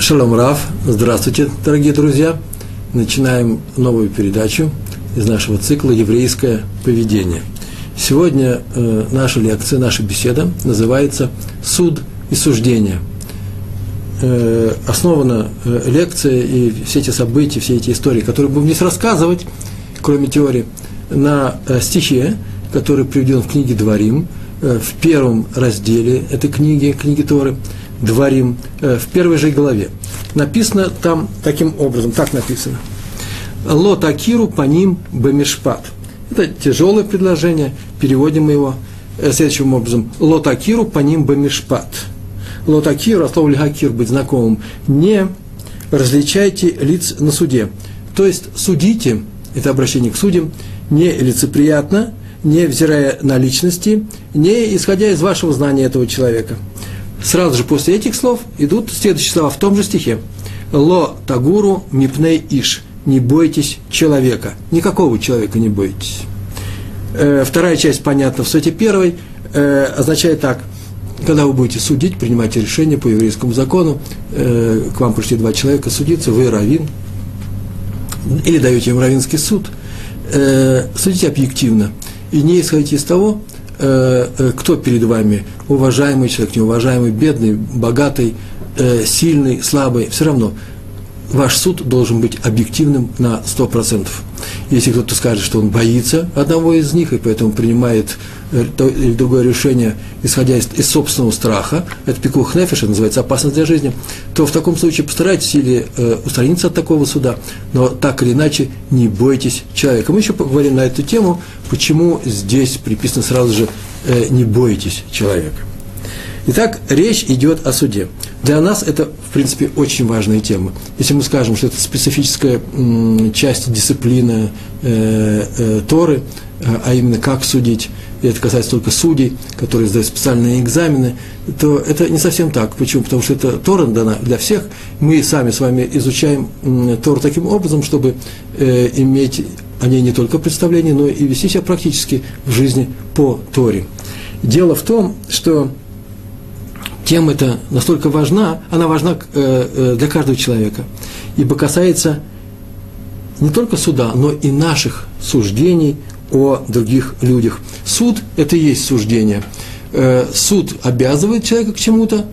Шалом Рав, здравствуйте, дорогие друзья. Начинаем новую передачу из нашего цикла «Еврейское поведение». Сегодня э, наша лекция, наша беседа называется «Суд и суждение». Э, основана э, лекция и все эти события, все эти истории, которые будем здесь рассказывать, кроме теории, на э, стихе, который приведен в книге «Дворим», э, в первом разделе этой книги, книги Торы – дворим, э, в первой же главе. Написано там таким образом, так написано. Лот Акиру по ним бемешпат. Это тяжелое предложение, переводим его э, следующим образом. Лот Акиру по ним бемешпат. Лот Акиру, а слово Лихакир, быть знакомым, не различайте лиц на суде. То есть судите, это обращение к судьям, не лицеприятно, не взирая на личности, не исходя из вашего знания этого человека – сразу же после этих слов идут следующие слова в том же стихе. Ло тагуру мипней иш. Не бойтесь человека. Никакого человека не бойтесь. Э, вторая часть понятна в сути первой. Э, означает так. Когда вы будете судить, принимайте решение по еврейскому закону, э, к вам пришли два человека судиться, вы равин, или даете им равинский суд, э, судите объективно. И не исходите из того, Э, э, кто перед вами, уважаемый человек, неуважаемый, бедный, богатый, э, сильный, слабый, все равно ваш суд должен быть объективным на 100%. Если кто-то скажет, что он боится одного из них и поэтому принимает то или другое решение, исходя из, из собственного страха, это пикух нефиш, это называется опасность для жизни, то в таком случае постарайтесь или э, устраниться от такого суда, но так или иначе не бойтесь человека. Мы еще поговорим на эту тему, почему здесь приписано сразу же э, «не бойтесь человека». Итак, речь идет о суде. Для нас это, в принципе, очень важная тема. Если мы скажем, что это специфическая часть дисциплины э, э, Торы, а именно как судить, и это касается только судей, которые сдают специальные экзамены, то это не совсем так. Почему? Потому что это Тора дана для всех. Мы сами с вами изучаем Тору таким образом, чтобы э, иметь о ней не только представление, но и вести себя практически в жизни по Торе. Дело в том, что тема эта настолько важна, она важна э, э, для каждого человека, ибо касается не только суда, но и наших суждений о других людях. Суд – это и есть суждение. Э, суд обязывает человека к чему-то,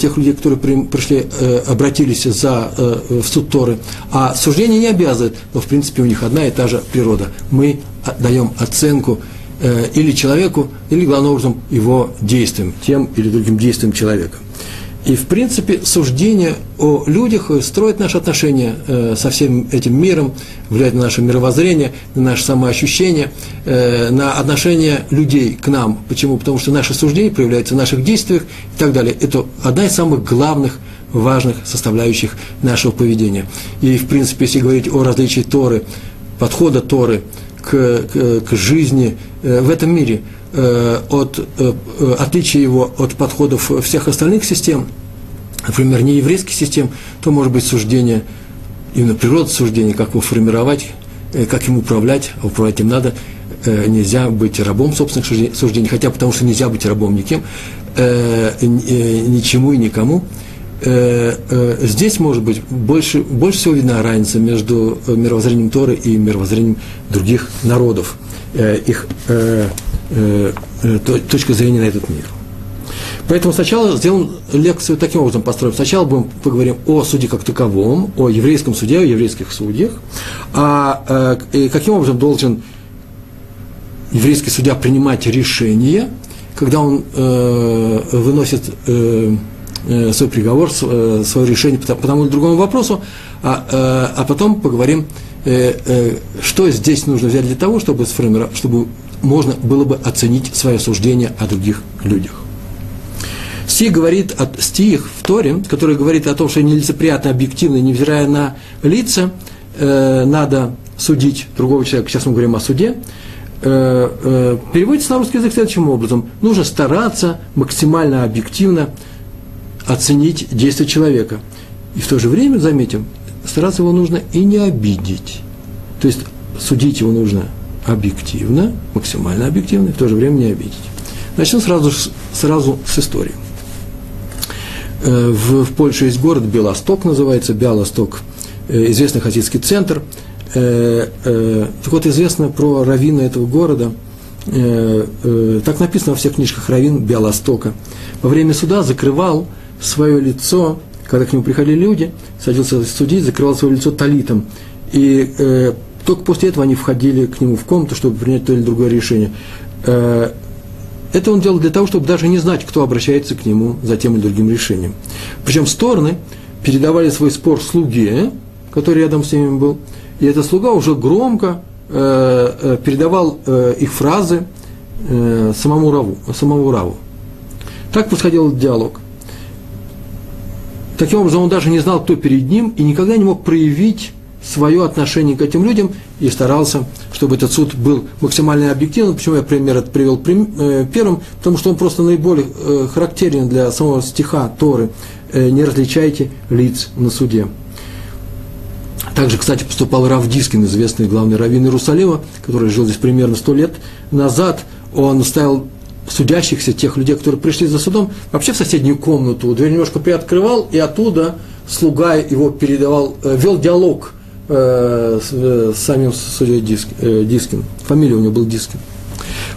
тех людей, которые пришли, обратились за, в суд Торы, а суждение не обязывает, но в принципе у них одна и та же природа. Мы даем оценку или человеку, или главным образом его действиям, тем или другим действиям человека. И, в принципе, суждение о людях строит наши отношения э, со всем этим миром, влияет на наше мировоззрение, на наше самоощущение, э, на отношение людей к нам. Почему? Потому что наше суждение проявляется в наших действиях и так далее. Это одна из самых главных важных составляющих нашего поведения. И, в принципе, если говорить о различии Торы, подхода Торы к, к, к жизни э, в этом мире – Э, от э, отличия его от подходов всех остальных систем, например, не еврейских систем, то может быть суждение, именно природа суждения, как его формировать, как им управлять, а управлять им надо, нельзя быть рабом собственных суждений, хотя потому что нельзя быть рабом никем, ничему и никому. Здесь, может быть, больше, больше всего видна разница между мировоззрением Торы и мировоззрением других народов, их Э, э, точка зрения на этот мир. Поэтому сначала сделаем лекцию таким образом построим. Сначала будем поговорим о суде как таковом, о еврейском суде, о еврейских судьях, а э, каким образом должен еврейский судья принимать решение, когда он э, выносит э, э свой приговор, свое решение по, тому или другому вопросу, а, э, а потом поговорим, э, э, что здесь нужно взять для того, чтобы, сформировать, чтобы можно было бы оценить свое суждение о других людях. Стих говорит, от, стих в Торе, который говорит о том, что нелицеприятно, объективно, невзирая на лица, э, надо судить другого человека, сейчас мы говорим о суде, э, э, переводится на русский язык следующим образом. Нужно стараться максимально объективно оценить действия человека. И в то же время, заметим, стараться его нужно и не обидеть. То есть судить его нужно объективно, максимально объективно, и в то же время не обидеть. Начну сразу, сразу с истории. В, в Польше есть город Белосток, называется Белосток, известный хасидский центр. Так вот, известно про равина этого города, так написано во всех книжках равин Белостока. Во время суда закрывал свое лицо, когда к нему приходили люди, садился судить, закрывал свое лицо талитом. И э, только после этого они входили к нему в комнату, чтобы принять то или другое решение. Э, это он делал для того, чтобы даже не знать, кто обращается к нему за тем или другим решением. Причем стороны передавали свой спор слуге, который рядом с ними был, и этот слуга уже громко э, э передавал э, их фразы э, самому Раву, самому Раву. Так происходил диалог. Таким образом, он даже не знал, кто перед ним, и никогда не мог проявить свое отношение к этим людям и старался, чтобы этот суд был максимально объективным. Почему я пример этот привел э, первым? Потому что он просто наиболее э, характерен для самого стиха Торы. Э, не различайте лиц на суде. Также, кстати, поступал Рав Дискин, известный главный раввин Иерусалима, который жил здесь примерно сто лет назад. Он ставил судящихся, тех людей, которые пришли за судом, вообще в соседнюю комнату, дверь немножко приоткрывал, и оттуда слуга его передавал, вел диалог э, с, э, с самим судьей Диск, э, Дискин. Фамилия у него был Дискин.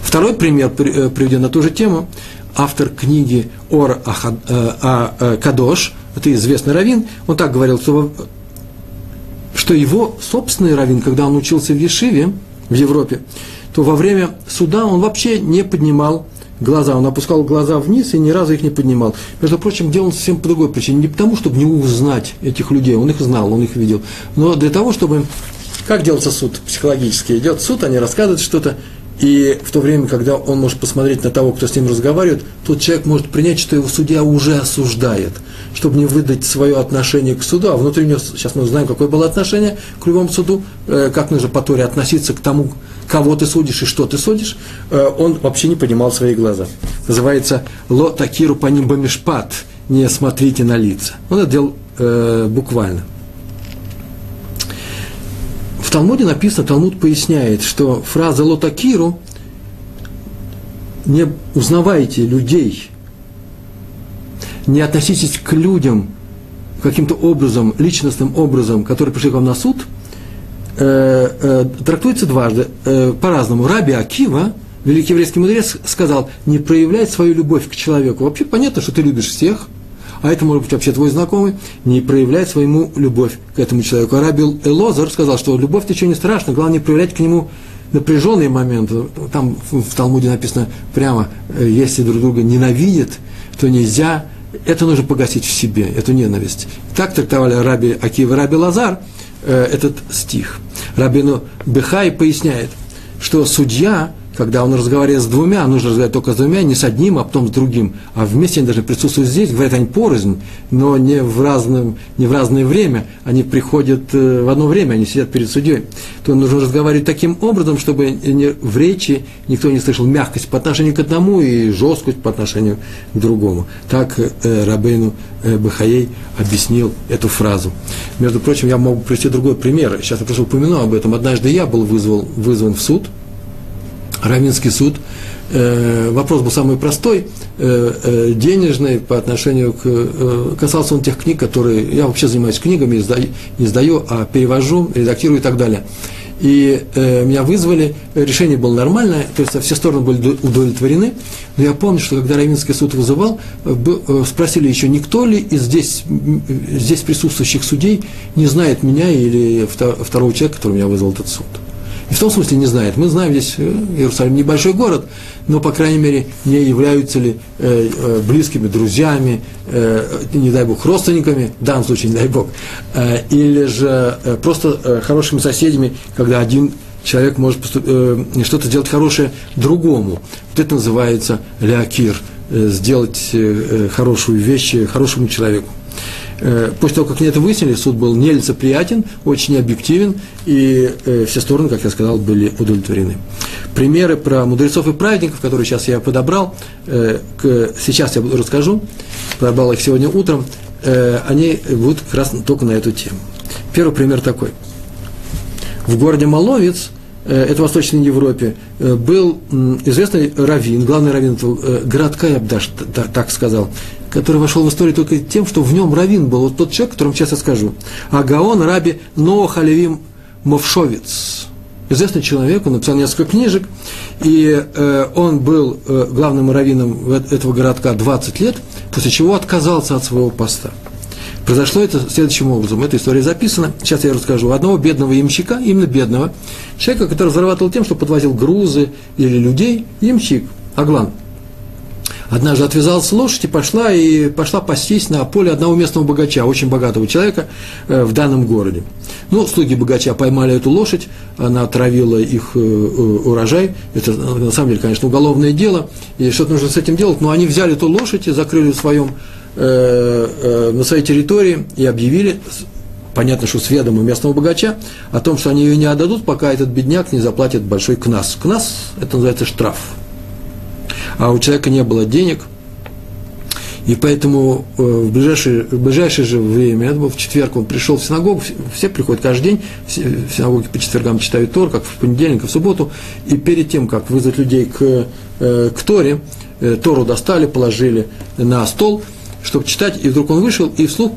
Второй пример э, приведен на ту же тему. Автор книги Ор Ахад, э, а, э, Кадош, это известный раввин, он так говорил, что, что его собственный раввин, когда он учился в Ешиве, в Европе, то во время суда он вообще не поднимал глаза, он опускал глаза вниз и ни разу их не поднимал. Между прочим, делал он совсем по другой причине. Не потому, чтобы не узнать этих людей, он их знал, он их видел, но для того, чтобы... Как делается суд психологически? Идет суд, они рассказывают что-то, и в то время, когда он может посмотреть на того, кто с ним разговаривает, тот человек может принять, что его судья уже осуждает, чтобы не выдать свое отношение к суду. А внутри него, сейчас мы узнаем, какое было отношение к любому суду, э, как нужно по Торе относиться к тому, кого ты судишь и что ты судишь, э, он вообще не поднимал свои глаза. Называется «Ло такиру по ним бамишпат» – «Не смотрите на лица». Он это делал э, буквально. В Талмуде написано, Талмуд поясняет, что фраза «Ло такиру» не узнавайте людей, не относитесь к людям каким-то образом, личностным образом, которые пришли к вам на суд – э, э, трактуется дважды, э, по-разному. Раби Акива, великий еврейский мудрец, сказал, не проявляй свою любовь к человеку. Вообще понятно, что ты любишь всех, а это может быть вообще твой знакомый, не проявляй своему любовь к этому человеку. А Раби Элозар сказал, что любовь ничего не страшно, главное не проявлять к нему напряженные моменты. Там в Талмуде написано прямо, э, если друг друга ненавидят, то нельзя, это нужно погасить в себе, эту ненависть. Так трактовали Раби Акива Раби Лазар э, этот стих. Рабину Бехай поясняет, что судья когда он разговаривает с двумя, нужно разговаривать только с двумя, не с одним, а потом с другим. А вместе они даже присутствуют здесь, говорят они порознь, но не в, разном, не в разное время. Они приходят э, в одно время, они сидят перед судьей. То нужно разговаривать таким образом, чтобы в речи никто не слышал мягкость по отношению к одному и жесткость по отношению к другому. Так э, Рабейну э, Бахаей объяснил эту фразу. Между прочим, я могу привести другой пример. Сейчас я просто упомяну об этом. Однажды я был вызвал, вызван в суд – Равинский суд. Э, вопрос был самый простой, э, э, денежный по отношению к... Касался он тех книг, которые... Я вообще занимаюсь книгами, не сдаю, а перевожу, редактирую и так далее. И меня вызвали, решение было нормальное, то есть все стороны были удовлетворены. Но я помню, что когда Равинский суд вызывал, спросили еще, никто ли из здесь, здесь присутствующих судей не знает меня или второго человека, который меня вызвал этот суд. И в том смысле не знает. Мы знаем здесь, э, Иерусалим небольшой город, но, по крайней мере, не являются ли э, э, близкими друзьями, не дай бог, родственниками, в данном случае, не дай бог, или же просто хорошими соседями, когда один человек может что-то сделать хорошее другому. Вот это называется леакир, э, сделать хорошую вещь хорошему человеку. Э, после того, как они это выяснили, суд был нелицеприятен, очень объективен, и э, все стороны, как я сказал, были удовлетворены. Примеры про мудрецов и праведников, которые сейчас я подобрал, э, сейчас я расскажу, подобрал их сегодня утром, они будут как раз только на эту тему. Первый пример такой. В городе Маловец, это в Восточной Европе, был известный раввин, главный раввин этого городка, я бы даже так сказал, который вошел в историю только тем, что в нем равин был вот тот человек, которому сейчас я скажу. Агаон Раби Ноахалевим Мовшовец. Известный человек, он написал несколько книжек, и э, он был э, главным раввином этого городка 20 лет, после чего отказался от своего поста. Произошло это следующим образом. Эта история записана. Сейчас я расскажу. Одного бедного ямщика, именно бедного, человека, который зарабатывал тем, что подвозил грузы или людей, ямщик, Аглан – однажды отвязалась лошадь и пошла, и пошла пастись на поле одного местного богача, очень богатого человека э, в данном городе. Ну, слуги богача поймали эту лошадь, она отравила их э, э, урожай, это на самом деле, конечно, уголовное дело, и что-то нужно с этим делать, но они взяли эту лошадь и закрыли в своем, на своей территории и объявили, понятно, что с ведома местного богача, о том, что они ее не отдадут, пока этот бедняк не заплатит большой кнас. Кнас – это называется штраф – а у человека не было денег, и поэтому э, в ближайшее, в ближайшее же время, это был в четверг, он пришел в синагогу, все приходят каждый день, в синагоге по четвергам читают Тор, как в понедельник и в субботу, и перед тем, как вызвать людей к, э, к Торе, э, Тору достали, положили на стол, чтобы читать, и вдруг он вышел и вслух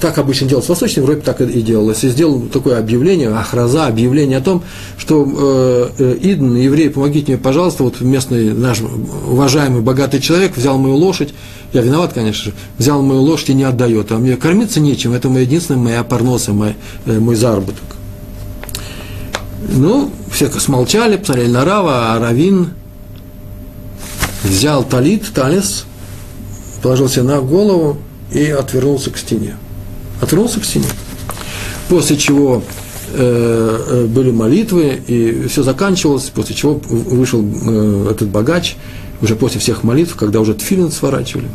так обычно делалось в Восточной Европе, так и делалось. И сделал такое объявление, ахраза, объявление о том, что э, Иден, еврей, помогите мне, пожалуйста, вот местный наш уважаемый, богатый человек взял мою лошадь, я виноват, конечно же, взял мою лошадь и не отдает, а мне кормиться нечем, это моя единственная моя парноса, мой, э, мой заработок. Ну, все смолчали, посмотрели на Рава, а Равин взял талит, талис, положил себе на голову и отвернулся к стене отвернулся к стене. После чего э, э, были молитвы, и все заканчивалось, после чего вышел э, этот богач, уже после всех молитв, когда уже тфилин сворачивали,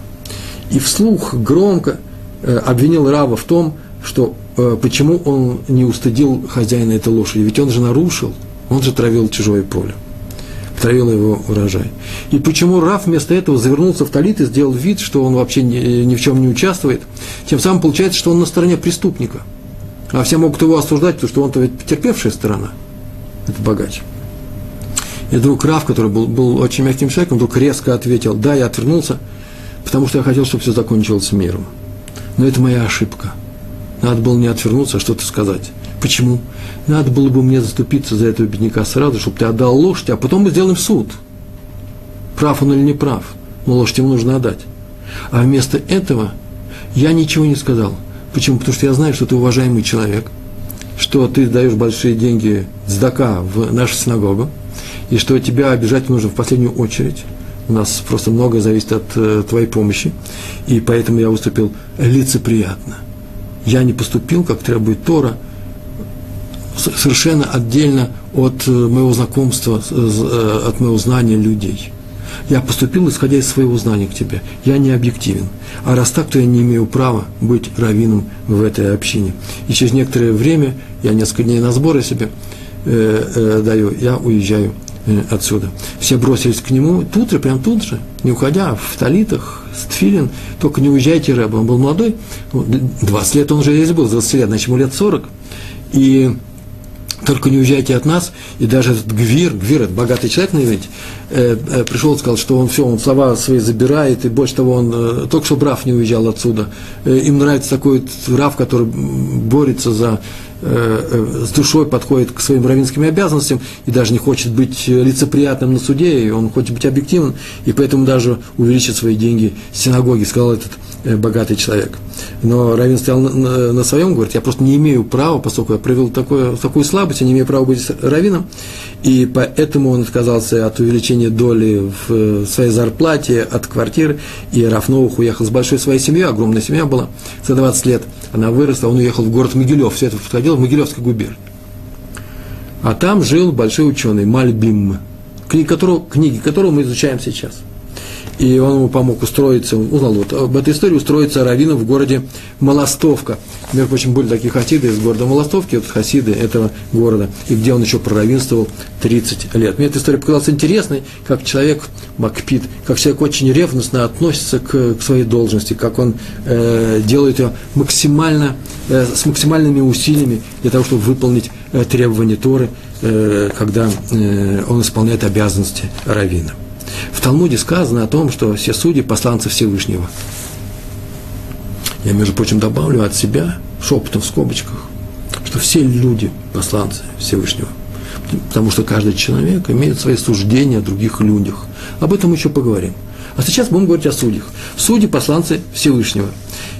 и вслух громко э, обвинил Рава в том, что э, почему он не устыдил хозяина этой лошади, ведь он же нарушил, он же травил чужое поле травила его урожай. И почему Раф вместо этого завернулся в талит и сделал вид, что он вообще ни, ни в чем не участвует, тем самым получается, что он на стороне преступника. А все могут его осуждать, потому что он-то ведь потерпевшая сторона, это богач. И вдруг Раф, который был, был очень мягким человеком, вдруг резко ответил, да, я отвернулся, потому что я хотел, чтобы все закончилось миром. Но это моя ошибка. Надо было не отвернуться, а что-то сказать. Почему? Надо было бы мне заступиться за этого бедняка сразу, чтобы ты отдал лошадь, а потом мы сделаем суд. Прав он или не прав, но лошадь ему нужно отдать. А вместо этого я ничего не сказал. Почему? Потому что я знаю, что ты уважаемый человек, что ты даешь большие деньги сдака в нашу синагогу, и что тебя обижать нужно в последнюю очередь. У нас просто многое зависит от э, твоей помощи, и поэтому я выступил лицеприятно. Я не поступил, как требует Тора – совершенно отдельно от э, моего знакомства, э, от моего знания людей. Я поступил, исходя из своего знания к тебе. Я не объективен. А раз так, то я не имею права быть раввином в этой общине. И через некоторое время, я несколько дней на сборы себе э, э, даю, я уезжаю э, отсюда. Все бросились к нему тут же, прям тут же, не уходя, в талитах, с тфилин, только не уезжайте, Рэба. Он был молодой, 20 лет он уже здесь был, 20 лет, значит, ему лет 40. И только не уезжайте от нас. И даже Гвир, Гвир, это богатый человек на иврите, э, э, пришел и сказал, что он все, он слова свои забирает, и больше того, он э, только что Рав не уезжал отсюда. Э, им нравится такой Рав, который борется за с душой подходит к своим равинским обязанностям и даже не хочет быть лицеприятным на суде, и он хочет быть объективным, и поэтому даже увеличит свои деньги синагоги, сказал этот Э, богатый человек. Но Равин стоял на, своем, говорит, я просто не имею права, поскольку я проявил такое, такую слабость, я не имею права быть раввином, и поэтому он отказался от увеличения доли в своей зарплате, от квартиры, и Рафновых уехал с большой своей семьей, огромная семья была, за 20 лет она выросла, он уехал в город Могилев, все это происходило в Могилевской губернии. А там жил большой ученый Мальбим, книги которого, книги которого мы изучаем сейчас – и он ему помог устроиться, узнал вот об этой истории, устроиться раввином в городе Молостовка. Между прочим, были такие хасиды из города Молостовки, вот хасиды этого города, и где он еще проравинствовал 30 лет. Мне эта история показалась интересной, как человек Макпит, как человек очень ревностно относится к, к своей должности, как он э, делает ее максимально, э, с максимальными усилиями для того, чтобы выполнить э, требования Торы, э, когда э, он исполняет обязанности раввина. В Талмуде сказано о том, что все судьи – посланцы Всевышнего. Я, между прочим, добавлю от себя, шепотом в скобочках, что все люди – посланцы Всевышнего. Потому что каждый человек имеет свои суждения о других людях. Об этом мы еще поговорим. А сейчас будем говорить о судьях. Судьи – посланцы Всевышнего.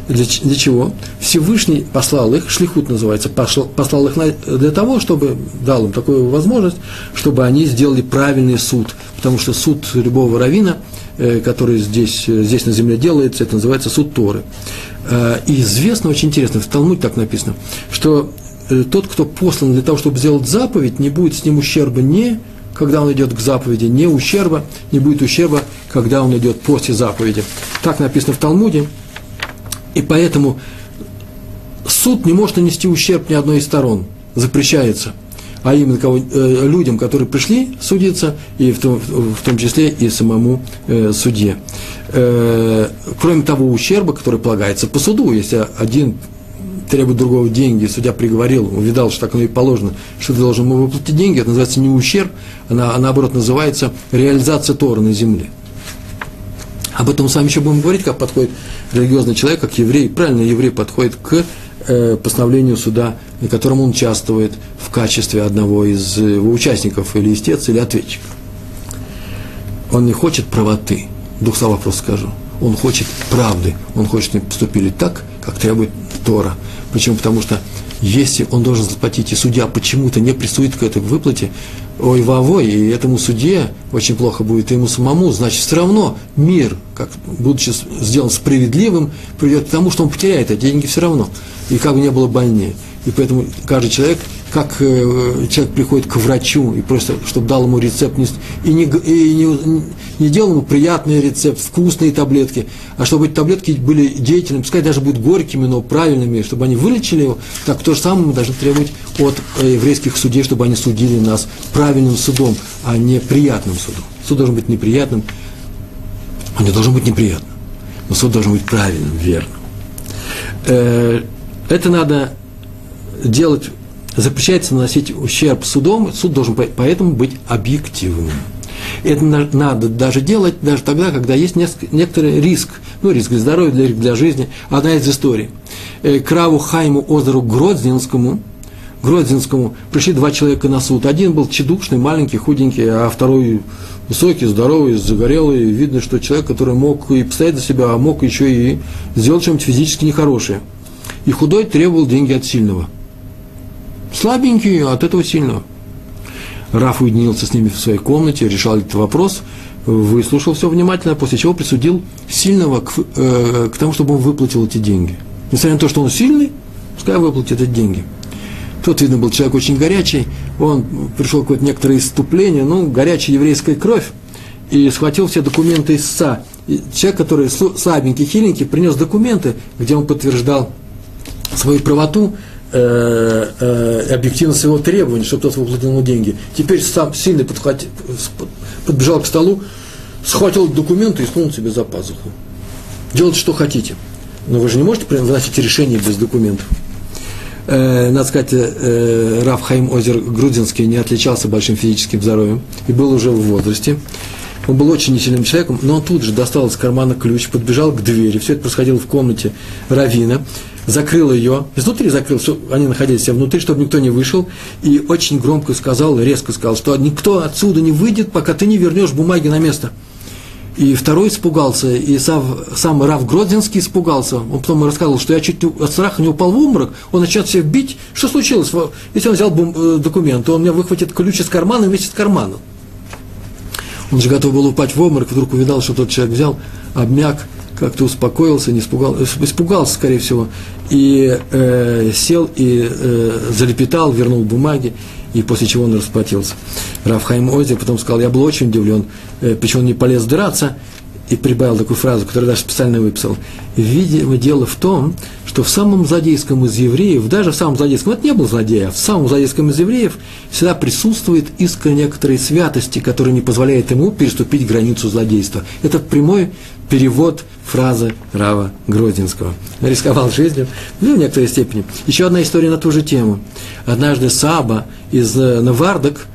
Для, для чего? Всевышний послал их, шлихут называется, послал, послал их для того, чтобы дал им такую возможность, чтобы они сделали правильный суд. Потому что суд любого равина, э, который здесь, э, здесь на земле делается, это называется суд Торы. Э, и известно, очень интересно, в Талмуде так написано, что тот, кто послан для того, чтобы сделать заповедь, не будет с ним ущерба ни когда он идет к заповеди, не ущерба, не будет ущерба, когда он идет после заповеди. Так написано в Талмуде. И поэтому суд не может нанести ущерб ни одной из сторон. Запрещается. А именно кого, э, людям, которые пришли судиться, и в том, в том числе и самому э, судье. Э, кроме того ущерба, который полагается по суду, если один требует другого деньги, судья приговорил, увидал, что так оно и положено, что ты должен ему выплатить деньги, это называется не ущерб, она, наоборот называется реализация Тора на земле. Об этом мы с вами еще будем говорить, как подходит религиозный человек, как еврей, правильно еврей подходит к э, постановлению суда, на котором он участвует в качестве одного из его участников, или истец, или ответчика. Он не хочет правоты, двух слов просто скажу. Он хочет правды, он хочет, чтобы поступили так, как требует Тора. Почему? Потому что если он должен заплатить, и судья почему-то не приступит к этой выплате, ой вовой, и этому судье очень плохо будет, и ему самому, значит, все равно мир, как, будучи сделан справедливым, придет к тому, что он потеряет эти деньги все равно, и как бы не было больнее. И поэтому каждый человек как э, человек приходит к врачу и просто, чтобы дал ему рецепт, и, не, и не, не делал ему приятный рецепт, вкусные таблетки, а чтобы эти таблетки были деятельными, пускай даже будут горькими, но правильными, чтобы они вылечили его, так то же самое мы должны требовать от э, еврейских судей, чтобы они судили нас правильным судом, а не приятным судом. Суд должен быть неприятным, он не должен быть неприятным, но суд должен быть правильным, верным. Э, это надо делать запрещается наносить ущерб судом, суд должен поэтому быть объективным. Это надо даже делать даже тогда, когда есть некоторый риск, ну, риск для здоровья, для, для жизни. Одна из историй. Э, к Раву Хайму озеру Гродзинскому, Гродзинскому пришли два человека на суд. Один был чедушный, маленький, худенький, а второй высокий, здоровый, загорелый. Видно, что человек, который мог и постоять за себя, а мог еще и сделать что-нибудь физически нехорошее. И худой требовал деньги от сильного – Слабенькие, от этого сильного. Раф уединился с ними в своей комнате, решал этот вопрос, выслушал все внимательно, после чего присудил сильного к, э, к тому, чтобы он выплатил эти деньги. Несмотря на то, что он сильный, пускай выплатит эти деньги. Тот, видно, был человек очень горячий, он пришел какое-то некоторое иступление, ну, горячая еврейская кровь, и схватил все документы истца. И человек, который слабенький, хиленький, принес документы, где он подтверждал свою правоту, объективность его требований, чтобы тот выплатил ему деньги. Теперь сам сильный подбежал к столу, схватил документы и сунул себе за пазуху. Делайте, что хотите. Но вы же не можете выносить решение без документов. Э, надо сказать, э, Раф Хаим Озер Грудинский не отличался большим физическим здоровьем и был уже в возрасте. Он был очень несильным человеком, но он тут же достал из кармана ключ, подбежал к двери. Все это происходило в комнате Равина закрыл ее, изнутри закрыл, они находились все внутри, чтобы никто не вышел, и очень громко сказал, резко сказал, что никто отсюда не выйдет, пока ты не вернешь бумаги на место. И второй испугался, и сам, сам Рав Гродзинский испугался. Он потом рассказывал, что я чуть от страха не упал в обморок, он начал всех бить. Что случилось? Если он взял бум, э, документ, то он мне выхватит ключ из кармана вместе с карманом. Он же готов был упасть в обморок, вдруг увидал, что тот человек взял, обмяк, как-то успокоился, не испугался, испугался, скорее всего, и э, сел и э, залепетал, вернул бумаги, и после чего он расплатился. Рафхайм Ози потом сказал, я был очень удивлен, э, почему он не полез драться, и прибавил такую фразу, которую даже специально выписал. Видимо, дело в том, что в самом злодейском из евреев, даже в самом злодейском, это не был злодей, а в самом злодейском из евреев всегда присутствует искра некоторой святости, которая не позволяет ему переступить границу злодейства. Это прямой перевод фразы Рава Грозинского. Рисковал жизнью, ну, в некоторой степени. Еще одна история на ту же тему. Однажды Саба из э, Навардок,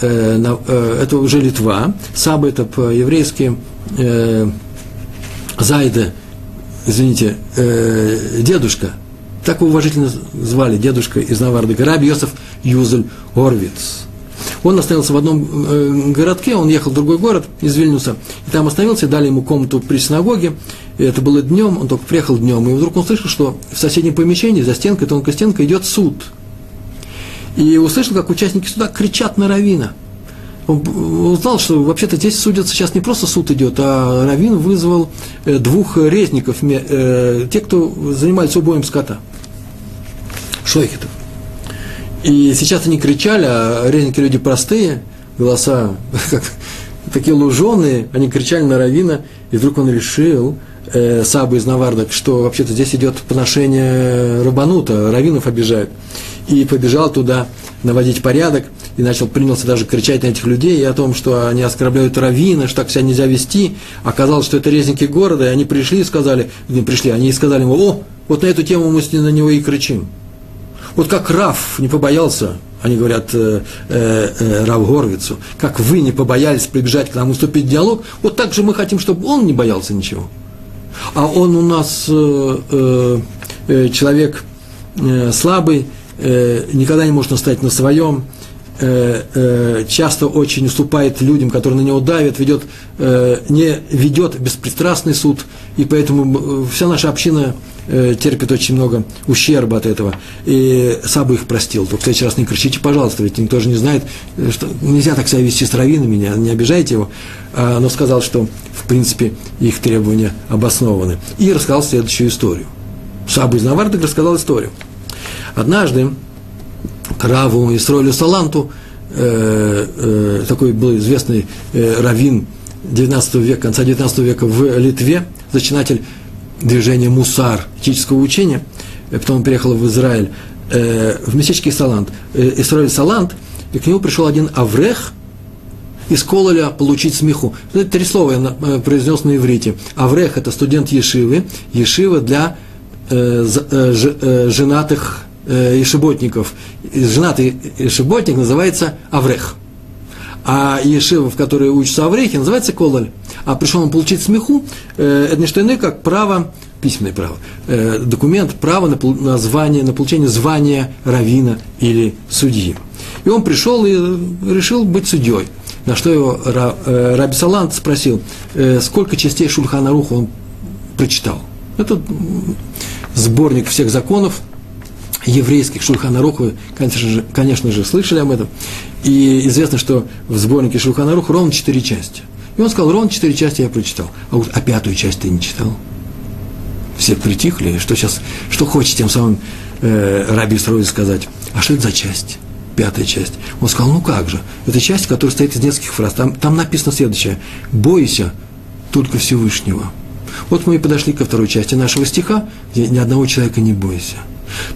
э, э, это уже Литва, Саба это по-еврейски э, Зайда извините, э, дедушка, так его уважительно звали, дедушка из Наварды, Раби Йосеф Юзель Орвиц. Он остановился в одном э, городке, он ехал в другой город из Вильнюса, и там остановился, дали ему комнату при синагоге, и это было днем, он только приехал днем, и вдруг он слышал, что в соседнем помещении, за стенкой, тонкой стенкой, идет суд. И услышал, как участники суда кричат на Равина. Он узнал, что вообще-то здесь судятся, сейчас не просто суд идет, а Равин вызвал э, двух резников, э, те, кто занимались убоем скота, шойхетов. И сейчас они кричали, а резники люди простые, голоса как, такие луженые, они кричали на Равина, и вдруг он решил, э, Саба из Навардок, что вообще-то здесь идет поношение Рабанута, Равинов обижают. И побежал туда наводить порядок, и начал, принялся даже кричать на этих людей и о том, что они оскорбляют Равина, что так себя нельзя вести. Оказалось, что это резники города, и они пришли и сказали, не пришли, они сказали ему, о, вот на эту тему мы с ним на него и кричим. Вот как Раф не побоялся, они говорят э, э, э, Рав Горвицу, как вы не побоялись прибежать к нам, уступить диалог, вот так же мы хотим, чтобы он не боялся ничего. А он у нас э, э, э человек э, слабый, э, никогда не может настоять на своем, часто очень уступает людям, которые на него давят, ведет, э, не ведет беспристрастный суд, и поэтому э, вся наша община Э, терпит очень много ущерба от этого. И Саба их простил. Только в следующий раз не кричите, пожалуйста, ведь никто же не знает, э, что нельзя так себя вести с раввинами, не, не обижайте его. А, но сказал, что, в принципе, их требования обоснованы. И рассказал следующую историю. Саба из Навардак рассказал историю. Однажды Краву и Сройлю Саланту, э, э, такой был известный э, раввин 19 века, конца 19 века в Литве, зачинатель движение мусар, этического учения, э, потом он переехал в Израиль, э, в местечке Салант, э, Исраиль Салант, и к нему пришел один Аврех из Кололя получить смеху. Это три слова я э, произнес на иврите. Аврех – это студент Ешивы, Ешива для э, э, э, женатых э, ешеботников. Женатый ешеботник называется Аврех. А Ешива, в которой учатся Аврехи, называется Кололь а пришел он получить смеху, э, это не что иное, как право, письменное право, э, документ, право на, на, звание, на получение звания равина или судьи. И он пришел и решил быть судьей. На что его э, Раби Салант спросил, сколько частей Шульхана Руха он прочитал. Это сборник всех законов еврейских Шульхана Руха, конечно же, конечно же, слышали об этом. И известно, что в сборнике Шульхана Руха ровно четыре части – и он сказал, ровно четыре части я прочитал. А, вот, а пятую часть ты не читал? Все притихли, что сейчас, что хочет тем самым э, Раби Исроиль сказать. А что это за часть? Пятая часть. Он сказал, ну как же, это часть, которая состоит из нескольких фраз. Там, там написано следующее. Бойся только Всевышнего. Вот мы и подошли ко второй части нашего стиха, где ни одного человека не бойся.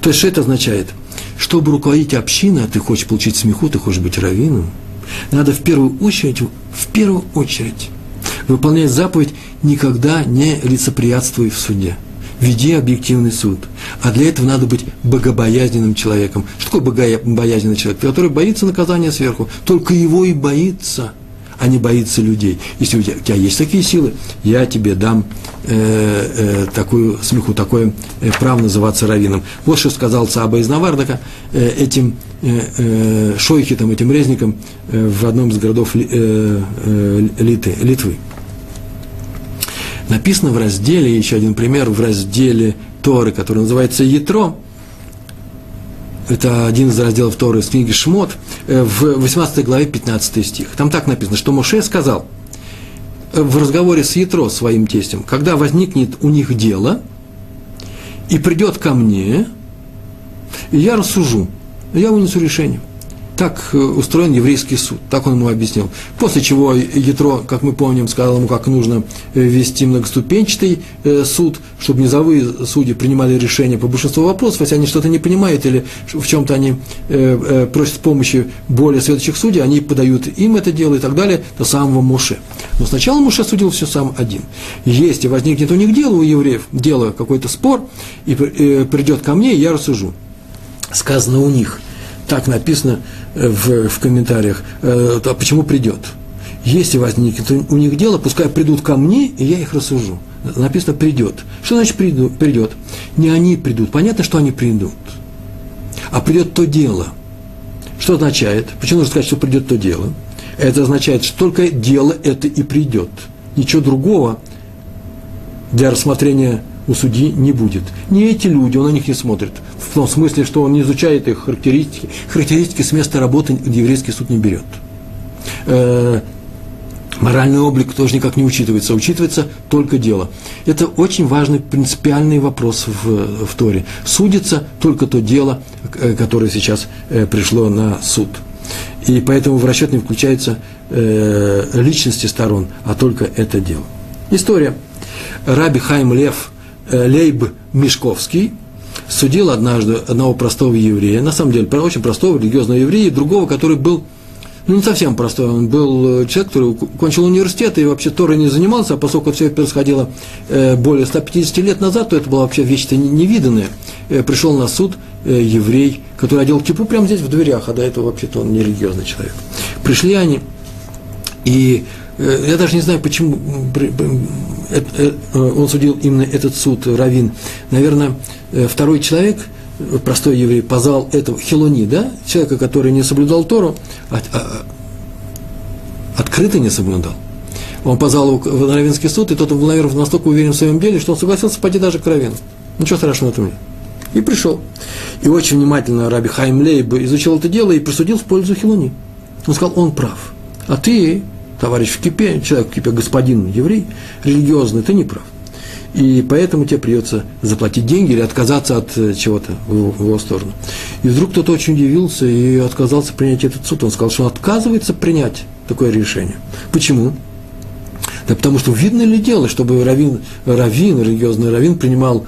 То есть, что это означает? Чтобы руководить общиной, а ты хочешь получить смеху, ты хочешь быть раввином, надо в первую очередь, в первую очередь, выполнять заповедь «никогда не лицеприятствуй в суде». Веди объективный суд. А для этого надо быть богобоязненным человеком. Что такое богобоязненный человек? Который боится наказания сверху. Только его и боится – а не боится людей. Если у тебя, у тебя есть такие силы, я тебе дам э, э, такую смеху, такое э, право называться раввином. Вот что сказал Цаба из Навардака э, этим э, э, шойхитам, этим резникам э, в одном из городов э, э, Литы, Литвы. Написано в разделе, еще один пример, в разделе Торы, который называется Ятро – это один из разделов Торы из книги Шмот, э, в 18 главе 15 стих. Там так написано, что Моше сказал э, в разговоре с Ятро, своим тестем, когда возникнет у них дело, и придет ко мне, я рассужу, я вынесу решение. Так э, устроен еврейский суд, так он ему объяснил. После чего Ятро, как мы помним, сказал ему, как нужно э, вести многоступенчатый э, суд, чтобы низовые судьи принимали решения по большинству вопросов, если они что-то не понимают или в чем-то они просят помощи более следующих судей, они подают им это дело и так далее до самого Муше. Но сначала Муше судил все сам один. Если возникнет у них дело, у евреев, дело, какой-то спор, и придет ко мне, я рассужу. Сказано у них – так написано э, в, в комментариях, э, а почему придет? если возникнет у них дело, пускай придут ко мне, и я их рассужу. Написано «придет». Что значит приду, «придет»? Не они придут. Понятно, что они придут. А придет то дело. Что означает? Почему нужно сказать, что придет то дело? Это означает, что только дело это и придет. Ничего другого для рассмотрения у судьи не будет. Не эти люди, он на них не смотрит. В том смысле, что он не изучает их характеристики. Характеристики с места работы еврейский суд не берет. Э, моральный облик тоже никак не учитывается, учитывается только дело. Это очень важный принципиальный вопрос в, в Торе. Судится только то дело, э, которое сейчас э, пришло на суд. И поэтому в расчет не включаются личности сторон, а только это дело. История. Раби Хайм Лев – Лейб Мешковский судил однажды одного простого еврея, на самом деле очень простого религиозного еврея, другого, который был ну, не совсем простой, он был э, человек, который кончил университет и вообще Торой не занимался, а поскольку все происходило э, более 150 лет назад, то это была вообще вещь-то невиданная. Пришел на суд еврей, который одел кипу прямо здесь в дверях, а до этого вообще-то он не религиозный человек. Пришли они, и Э, я даже не знаю, почему э, он судил именно этот суд, Равин. Наверное, э, второй человек, простой еврей, позвал этого Хилони, да, человека, который не соблюдал Тору, а, а, открыто не соблюдал. Он позвал его в Равинский суд, и тот был, наверное, настолько уверен в своем деле, что он согласился пойти даже к Равину. Ничего страшного в этом нет. И пришел. И очень внимательно Раби Хайм Лейб изучил это дело и присудил в пользу Хилони. Он сказал, он прав. А ты товарищ в кипе, человек в кипе, господин еврей, религиозный, ты не прав. И поэтому тебе придется заплатить деньги или отказаться от э, чего-то в, в его сторону. И вдруг кто-то очень удивился и отказался принять этот суд. Он сказал, что он отказывается принять такое решение. Почему? Да потому что видно ли дело, чтобы раввин, раввин религиозный раввин принимал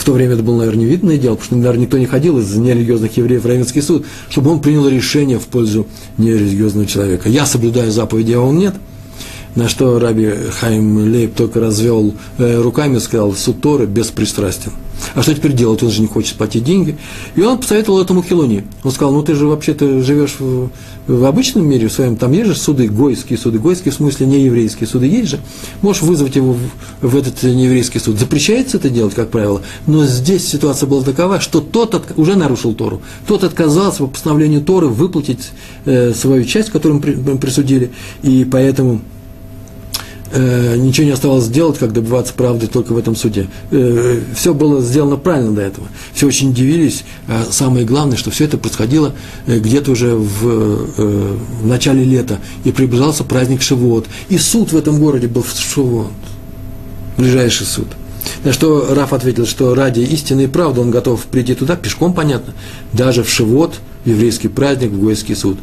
в то время это было, наверное, невидное дело, потому что, наверное, никто не ходил из нерелигиозных евреев в Равенский суд, чтобы он принял решение в пользу нерелигиозного человека. Я соблюдаю заповеди, а он нет. На что Раби Хайм Лейб только развел э, руками и сказал, суд Торы беспристрастен. А что теперь делать? Он же не хочет платить деньги. И он посоветовал этому Хилони. Он сказал, ну ты же вообще-то живешь в, в обычном мире в своем, там есть же суды гойские, суды гойские, в смысле не еврейские суды есть же. Можешь вызвать его в, в этот нееврейский суд. Запрещается это делать, как правило. Но здесь ситуация была такова, что тот от, уже нарушил Тору. Тот отказался по постановлению Торы выплатить э, свою часть, которую мы присудили. И поэтому э, ничего не оставалось сделать, как добиваться правды только в этом суде. Э, все было сделано правильно до этого. Все очень удивились. А самое главное, что все это происходило э, где-то уже в, э, в начале лета. И приближался праздник Шивот. И суд в этом городе был в Шивот. Ближайший суд. На что Раф ответил, что ради истины и правды он готов прийти туда, пешком, понятно, даже в Шивот, еврейский праздник, в Гойский суд.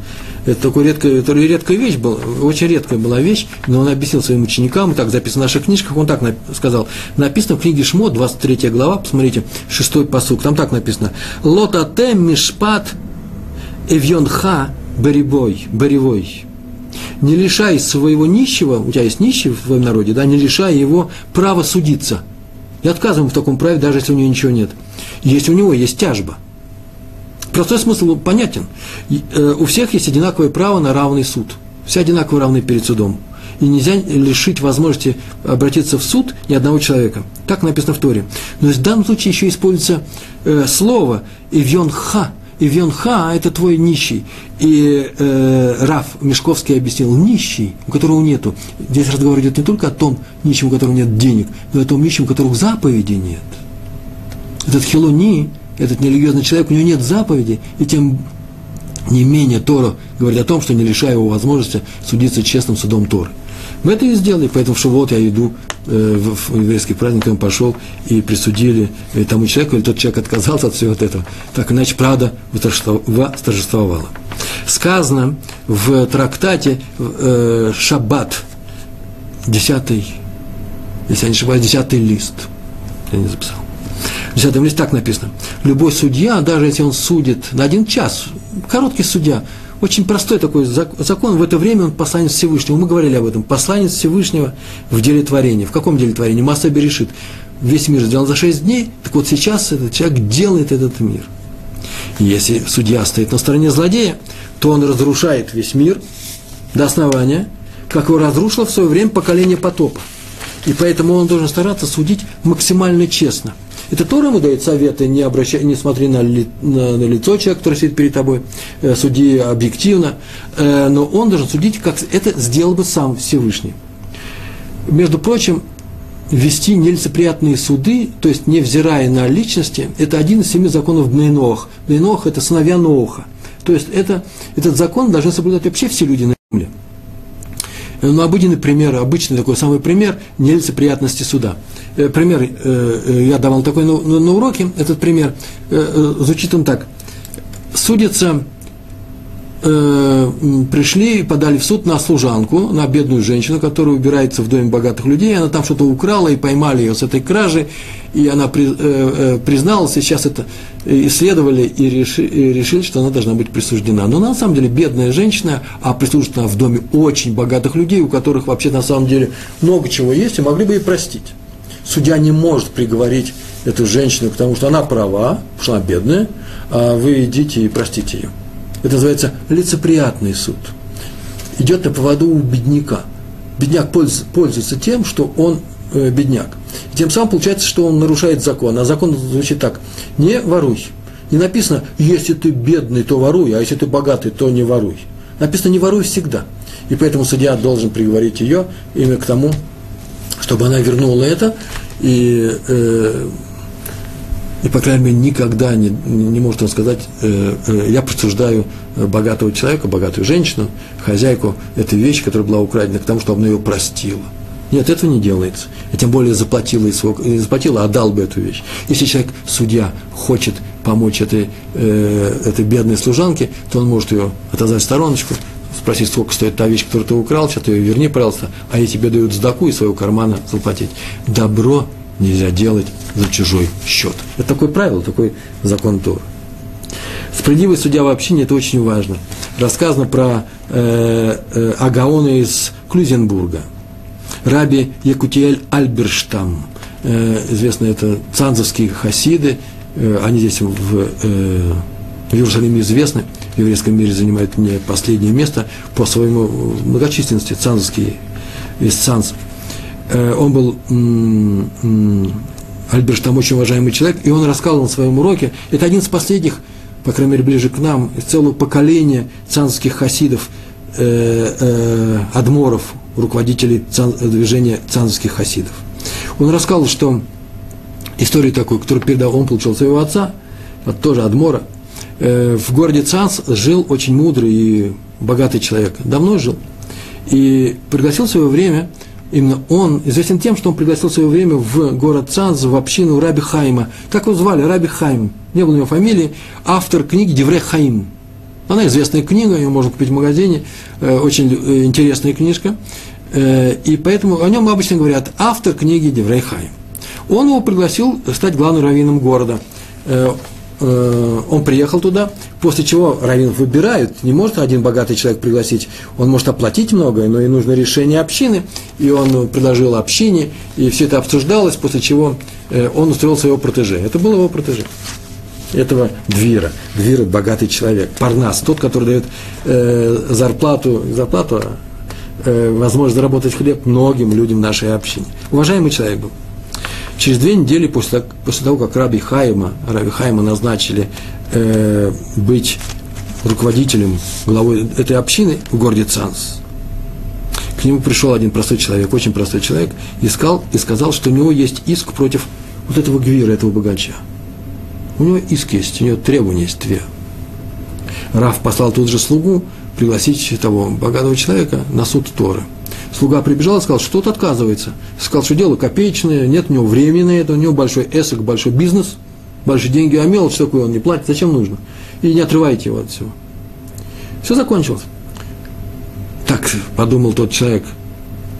Это такой редкая, это редкая вещь была, очень редкая была вещь, но он объяснил своим ученикам, так записано в наших книжках, он так сказал, написано в книге Шмот, 23 глава, посмотрите, шестой посук, там так написано, «Лотате мишпат эвьонха беребой, беревой». Не лишай своего нищего, у тебя есть нищий в твоем народе, да, не лишай его права судиться – и отказываем в таком праве, даже если у него ничего нет. Если у него есть тяжба. Простой смысл понятен. Э, у всех есть одинаковое право на равный суд. Все одинаково равны перед судом. И нельзя лишить возможности обратиться в суд ни одного человека. Так написано в Торе. Но в данном случае еще используется э, слово «ивьон ха», и Венха – это твой нищий. И э, Раф Мешковский объяснил, нищий, у которого нету. Здесь разговор идет не только о том нищем, у которого нет денег, но и о том нищем, у которого заповеди нет. Этот хилони, этот нерелигиозный человек, у него нет заповеди, и тем не менее Тора говорит о том, что не лишая его возможности судиться честным судом Торы. Мы это и сделали, поэтому в Шавуот я иду э, в, в еврейский праздник, он пошел и присудили э, тому человеку, или тот человек отказался от всего этого. Так иначе правда восторжествовала. Сказано в трактате э, Шаббат, десятый, если я не ошибаюсь, десятый лист. Я не записал. В десятом листе так написано. Любой судья, даже если он судит на один час, короткий судья, очень простой такой закон. В это время он посланец Всевышнего. Мы говорили об этом. Посланец Всевышнего в деле творения. В каком деле творения? Масса берешит. Весь мир сделан за шесть дней. Так вот сейчас этот человек делает этот мир. Если судья стоит на стороне злодея, то он разрушает весь мир до основания, как его разрушило в свое время поколение потопа. И поэтому он должен стараться судить максимально честно. Это Тора ему дает советы, не, обращай, не смотри на, ли, на, на лицо человека, который сидит перед тобой, э, суди объективно, э, но он должен судить, как это сделал бы сам Всевышний. Между прочим, вести нелицеприятные суды, то есть невзирая на личности, это один из семи законов Бнейнох. Бнейнох – это сыновья Ноха. То есть это, этот закон должны соблюдать вообще все люди на земле. Ну, обыденный пример, обычный такой самый пример нелицеприятности суда. Э, пример, э, э, я давал такой на, на, уроке, этот пример, звучит он так. Судится пришли и подали в суд на служанку, на бедную женщину, которая убирается в доме богатых людей, она там что-то украла, и поймали ее с этой кражи, и она при, призналась, и сейчас это исследовали и решили, что она должна быть присуждена. Но на самом деле бедная женщина, а присуждена в доме очень богатых людей, у которых вообще на самом деле много чего есть, и могли бы и простить. Судья не может приговорить эту женщину, потому что она права, потому что она бедная, а вы идите и простите ее. Это называется лицеприятный суд. Идет на поводу у бедняка. Бедняк пользуется тем, что он э, бедняк. И тем самым получается, что он нарушает закон. А закон звучит так. Не воруй. Не написано, если ты бедный, то воруй, а если ты богатый, то не воруй. Написано, не воруй всегда. И поэтому судья должен приговорить ее именно к тому, чтобы она вернула это, и э, и, по крайней мере, никогда не, не может он сказать, э, э, я присуждаю богатого человека, богатую женщину, хозяйку этой вещи, которая была украдена, к тому, чтобы она ее простила. Нет, этого не делается. И тем более заплатила, из своего, не заплатила, а отдал бы эту вещь. Если человек, судья, хочет помочь этой, э, этой бедной служанке, то он может ее отозвать в стороночку, спросить, сколько стоит та вещь, которую ты украл, сейчас ты ее верни, пожалуйста, а ей тебе дают сдаку из своего кармана заплатить. Добро нельзя делать за чужой счет. Это такое правило, такой закон Тора. Справедливый судья в общине – это очень важно. Рассказано про э, э, Агаона из Клюзенбурга. Раби Якутиэль Альберштам. Э, известно, это цанзовские хасиды. Э, они здесь в, э, в Иерусалиме известны. В еврейском мире занимают не последнее место по своему многочисленности. Цанзовские из Цанз – Э, он был Альберт там очень уважаемый человек, и он рассказывал на своем уроке, это один из последних, по крайней мере, ближе к нам, из целого поколения цанских хасидов, э, э, адморов, руководителей движения цанских хасидов. Он рассказывал, что историю такую, которую передал, он получил своего отца, от тоже адмора, э, в городе Цанс жил очень мудрый и богатый человек, давно жил, и пригласил в свое время – Именно он известен тем, что он пригласил в свое время в город Цанз, в общину Раби Хайма. Как его звали? Раби Хайм. Не было у него фамилии. Автор книги Девре Хаим. Она известная книга, ее можно купить в магазине. Э, очень э, интересная книжка. Э, и поэтому о нем обычно говорят автор книги Деврей Хайм. Он его пригласил стать главным раввином города. Э, он приехал туда, после чего раввинов выбирают, не может один богатый человек пригласить, он может оплатить многое, но и нужно решение общины, и он предложил общине, и все это обсуждалось, после чего э, он устроил своего протеже. Это был его протеже этого Двира. Двир – богатый человек. Парнас, тот, который дает э, зарплату, зарплату, э, возможность заработать хлеб многим людям нашей общине. Уважаемый человек был. Через две недели после, после того, как Раби Хайма, Раби Хайма назначили э, быть руководителем, главой этой общины в городе Цанс, к нему пришел один простой человек, очень простой человек, искал и сказал, что у него есть иск против вот этого гвира, этого богача. У него иск есть, у него требования есть две. Раф послал тут же слугу пригласить того богатого человека на суд Торы – Слуга прибежал и сказал, что тот отказывается. Сказал, что дело копеечное, нет у него времени на это, у него большой эсок, большой бизнес, большие деньги, а мелочь такую он не платит, зачем нужно? И не отрывайте его от всего. Все закончилось. Так подумал тот человек,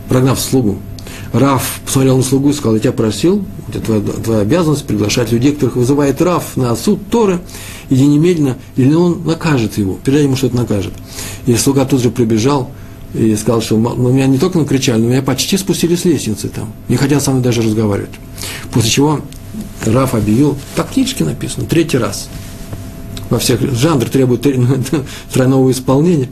прогнав слугу. Раф посмотрел на слугу и сказал, я тебя просил, это твоя, твоя обязанность приглашать людей, которых вызывает Раф на суд Торы, иди немедленно, или он накажет его, передай ему, что это накажет. И слуга тут же прибежал, и сказал, что ну, меня не только накричали, но меня почти спустили с лестницы там. Не хотят со мной даже разговаривать. После чего Раф объявил, так в написано, третий раз. Во всех жанр требует тройного исполнения.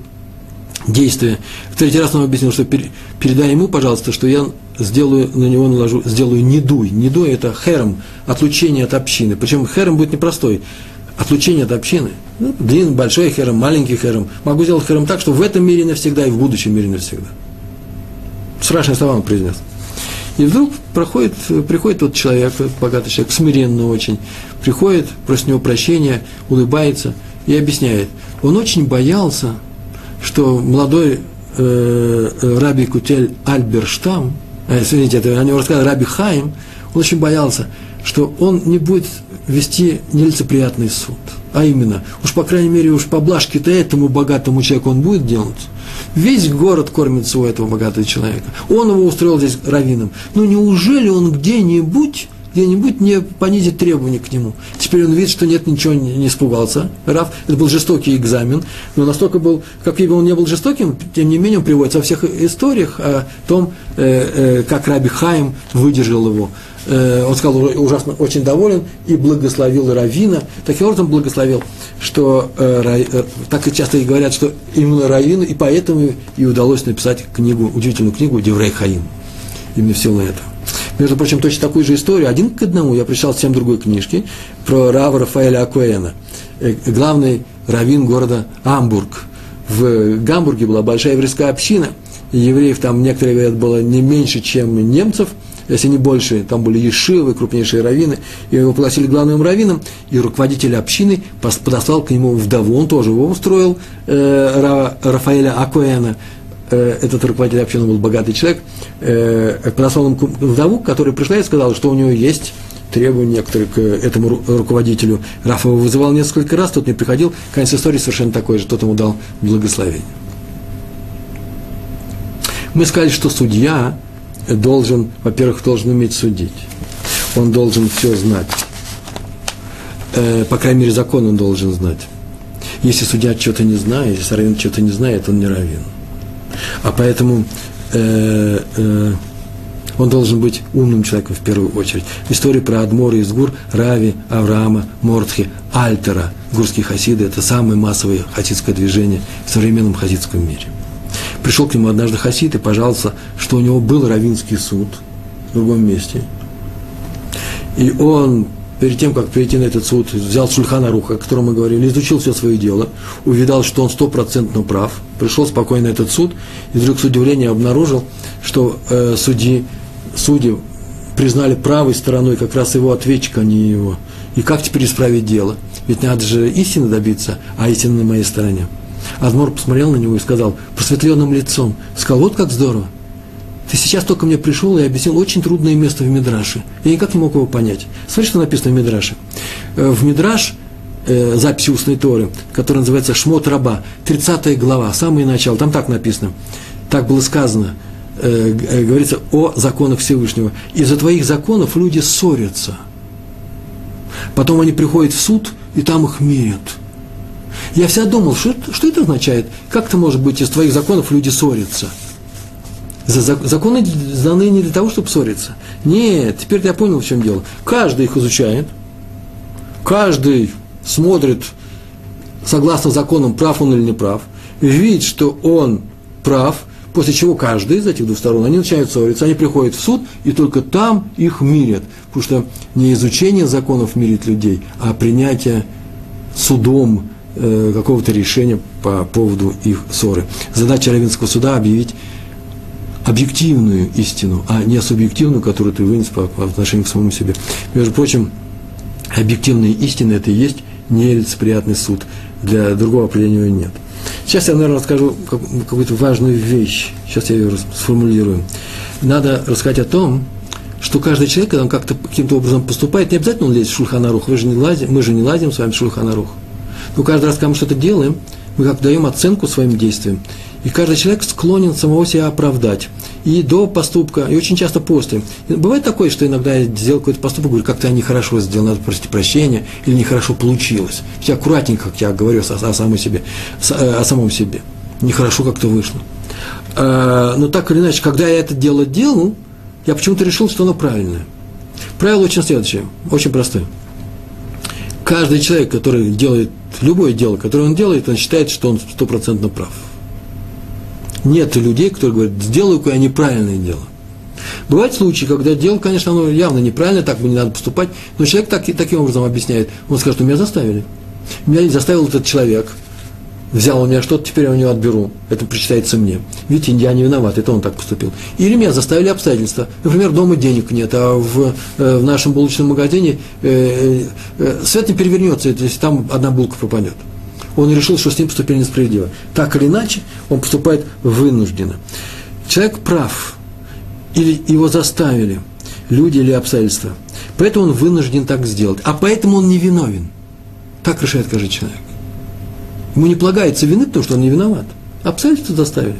действия. В третий раз он объяснил, что передай ему, пожалуйста, что я сделаю, на него наложу, сделаю недуй. Недуй – это хером, отлучение от общины. Причем хером будет непростой. Отлучение от общины. Ну, длинный, большой хером, маленький хером. Могу сделать хером так, что в этом мире навсегда и в будущем мире навсегда. Страшные слова он произнес. И вдруг проходит, приходит тот человек, богатый человек, смиренно очень, приходит, просит него прощения, улыбается и объясняет. Он очень боялся, что молодой э, э раби Кутель Альберштам, э, извините, это о нем рассказал Раби Хаим, он очень боялся, что он не будет вести нелицеприятный суд. А именно, уж по крайней мере, уж поблажки-то этому богатому человеку он будет делать. Весь город кормится у этого богатого человека. Он его устроил здесь раввином. Но ну, неужели он где-нибудь где-нибудь не понизить требования к нему. Теперь он видит, что нет, ничего не, испугался. Раф, это был жестокий экзамен, но настолько был, как бы он не был жестоким, тем не менее он приводится во всех историях о том, э, э, как Раби Хаим выдержал его. Э, он сказал, ужасно, очень доволен и благословил Равина. Таким образом благословил, что э, э, так и часто и говорят, что именно Равину, и поэтому и удалось написать книгу, удивительную книгу Деврей Хаим. Именно в этого. Между прочим, точно такую же историю, один к одному, я прочитал совсем другой книжки, про Рава Рафаэля Акуэна, главный раввин города Амбург. В Гамбурге была большая еврейская община, евреев там, некоторые говорят, было не меньше, чем немцев – если не больше, там были ешивы, крупнейшие раввины, и его пригласили главным раввином, и руководитель общины подослал к нему вдову, он тоже его устроил, э, Рафаэля Акуэна, э, этот руководитель общины был богатый человек, э, подослал ему вдову, которая пришла и сказала, что у него есть требования некоторые к этому руководителю. Рафа его вызывал несколько раз, тот не приходил. Конец истории совершенно такой же, тот ему дал благословение. Мы сказали, что судья должен, во-первых, должен уметь судить. Он должен все знать. Э, по крайней мере, закон он должен знать. Если судья что-то не знает, если раввин что-то не знает, он не раввин. А поэтому э, э, он должен быть умным человеком в первую очередь. История про Адмора из Гур, Рави, Авраама, Мортхи, Альтера, гурские хасиды – это самое массовое хасидское движение в современном хасидском мире пришел к нему однажды хасид и пожаловался, что у него был равинский суд в другом месте. И он перед тем, как перейти на этот суд, взял Шульхана Руха, о котором мы говорили, изучил все свое дело, увидал, что он стопроцентно прав, пришел спокойно на этот суд, и вдруг с удивлением обнаружил, что э, судьи, судьи признали правой стороной как раз его ответчика, а не его. И как теперь исправить дело? Ведь надо же истины добиться, а истина на моей стороне. Адмор посмотрел на него и сказал, просветленным лицом, сказал, вот как здорово. Ты сейчас только мне пришел и объяснил очень трудное место в Мидраше. Я никак не мог его понять. Смотри, что написано в Мидраше. Э, в Мидраш, э, записи устной Торы, которая называется Шмот Раба, 30 глава, самое начало, там так написано. Так было сказано, э, говорится о законах Всевышнего. Из-за твоих законов люди ссорятся. Потом они приходят в суд, и там их мирят. Я всегда думал, что, что это означает? Как это может быть из твоих законов люди ссорятся? Законы даны не для того, чтобы ссориться. Нет, теперь я понял, в чем дело. Каждый их изучает, каждый смотрит, согласно законам, прав он или не прав, видит, что он прав, после чего каждый из этих двух сторон, они начинают ссориться, они приходят в суд, и только там их мирят. Потому что не изучение законов мирит людей, а принятие судом Э, какого-то решения по поводу их ссоры. Задача Равинского суда – объявить объективную истину, а не субъективную, которую ты вынес по, по отношению к самому себе. Между прочим, объективная истина – это и есть нелицеприятный суд. Для другого определения нет. Сейчас я, наверное, расскажу какую-то важную вещь. Сейчас я ее сформулирую. Надо рассказать о том, что каждый человек, когда он как-то каким-то образом поступает, не обязательно он лезет в Шульханарух. Вы же не лазим, мы же не лазим с вами в Шульханарух. Но каждый раз, когда мы что-то делаем, мы как даем оценку своим действиям. И каждый человек склонен самого себя оправдать. И до поступка, и очень часто после. Бывает такое, что иногда я сделал какой-то поступок, говорю, как-то я нехорошо сделал, надо просить прощения, или нехорошо получилось. Я аккуратненько, как я говорю о, о, самой себе, о самом себе. Нехорошо как-то вышло. А, но так или иначе, когда я это дело делал, я почему-то решил, что оно правильное. Правило очень следующее, очень простое. Каждый человек, который делает любое дело, которое он делает, он считает, что он стопроцентно прав. Нет людей, которые говорят, сделаю-ка я неправильное дело. Бывают случаи, когда дело, конечно, оно явно неправильно, так бы не надо поступать, но человек так, таким образом объясняет. Он скажет, меня заставили. Меня заставил этот человек, взял у меня что-то, теперь я у него отберу. Это причитается мне. Видите, я не виноват, это он так поступил. Или меня заставили обстоятельства. Например, дома денег нет, а в, э, в нашем булочном магазине э, э, свет не перевернется, если там одна булка пропадет. Он решил, что с ним поступили несправедливо. Так или иначе, он поступает вынужденно. Человек прав, или его заставили, люди или обстоятельства. Поэтому он вынужден так сделать. А поэтому он не виновен. Так решает каждый человек. Ему не полагается вины, потому что он не виноват. Обстоятельства заставили.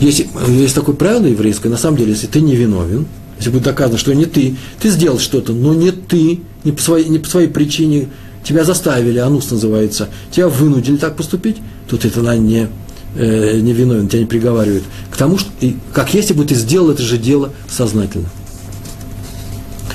Есть, есть такое правило еврейское, на самом деле, если ты не виновен, если будет доказано, что не ты, ты сделал что-то, но не ты, не по своей, не по своей причине, тебя заставили, анус называется, тебя вынудили так поступить, то ты тогда не, э, не виновен, тебя не приговаривают. К тому, что, и, как если бы ты сделал это же дело сознательно.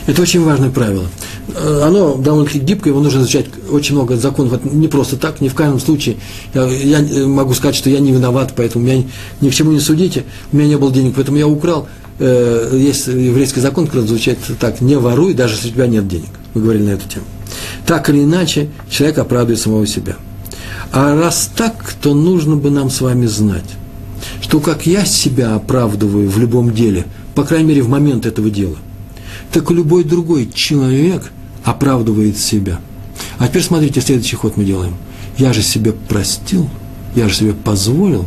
Это очень важное правило. Э, оно довольно-таки гибкое, его нужно изучать очень много законов, не просто так, ни в каждом случае. Я, я э, могу сказать, что я не виноват, поэтому меня ни к чему не судите, у меня не было денег, поэтому я украл. Э, есть еврейский закон, который звучит так, не воруй, даже если у тебя нет денег. Мы говорили на эту тему. Так или иначе, человек оправдывает самого себя. А раз так, то нужно бы нам с вами знать, что как я себя оправдываю в любом деле, по крайней мере в момент этого дела, так и любой другой человек оправдывает себя. А теперь смотрите, следующий ход мы делаем. Я же себе простил, я же себе позволил,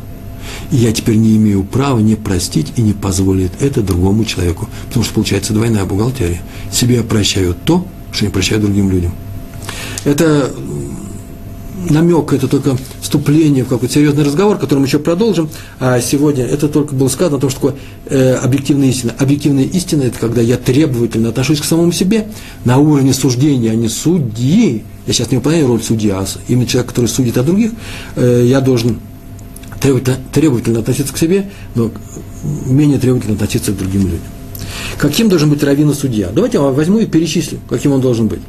и я теперь не имею права не простить и не позволить это другому человеку. Потому что получается двойная бухгалтерия. Себе я прощаю то, что не прощаю другим людям. Это намек, это только вступление в какой-то серьезный разговор, который мы еще продолжим. А сегодня это только было сказано о том, что такое э, объективная истина. Объективная истина – это когда я требовательно отношусь к самому себе на уровне суждения, а не судьи. Я сейчас не выполняю роль судьи, а именно человек, который судит о других. Э, я должен требовательно, требовательно относиться к себе, но менее требовательно относиться к другим людям. Каким должен быть раввин судья? Давайте я возьму и перечислю, каким он должен быть.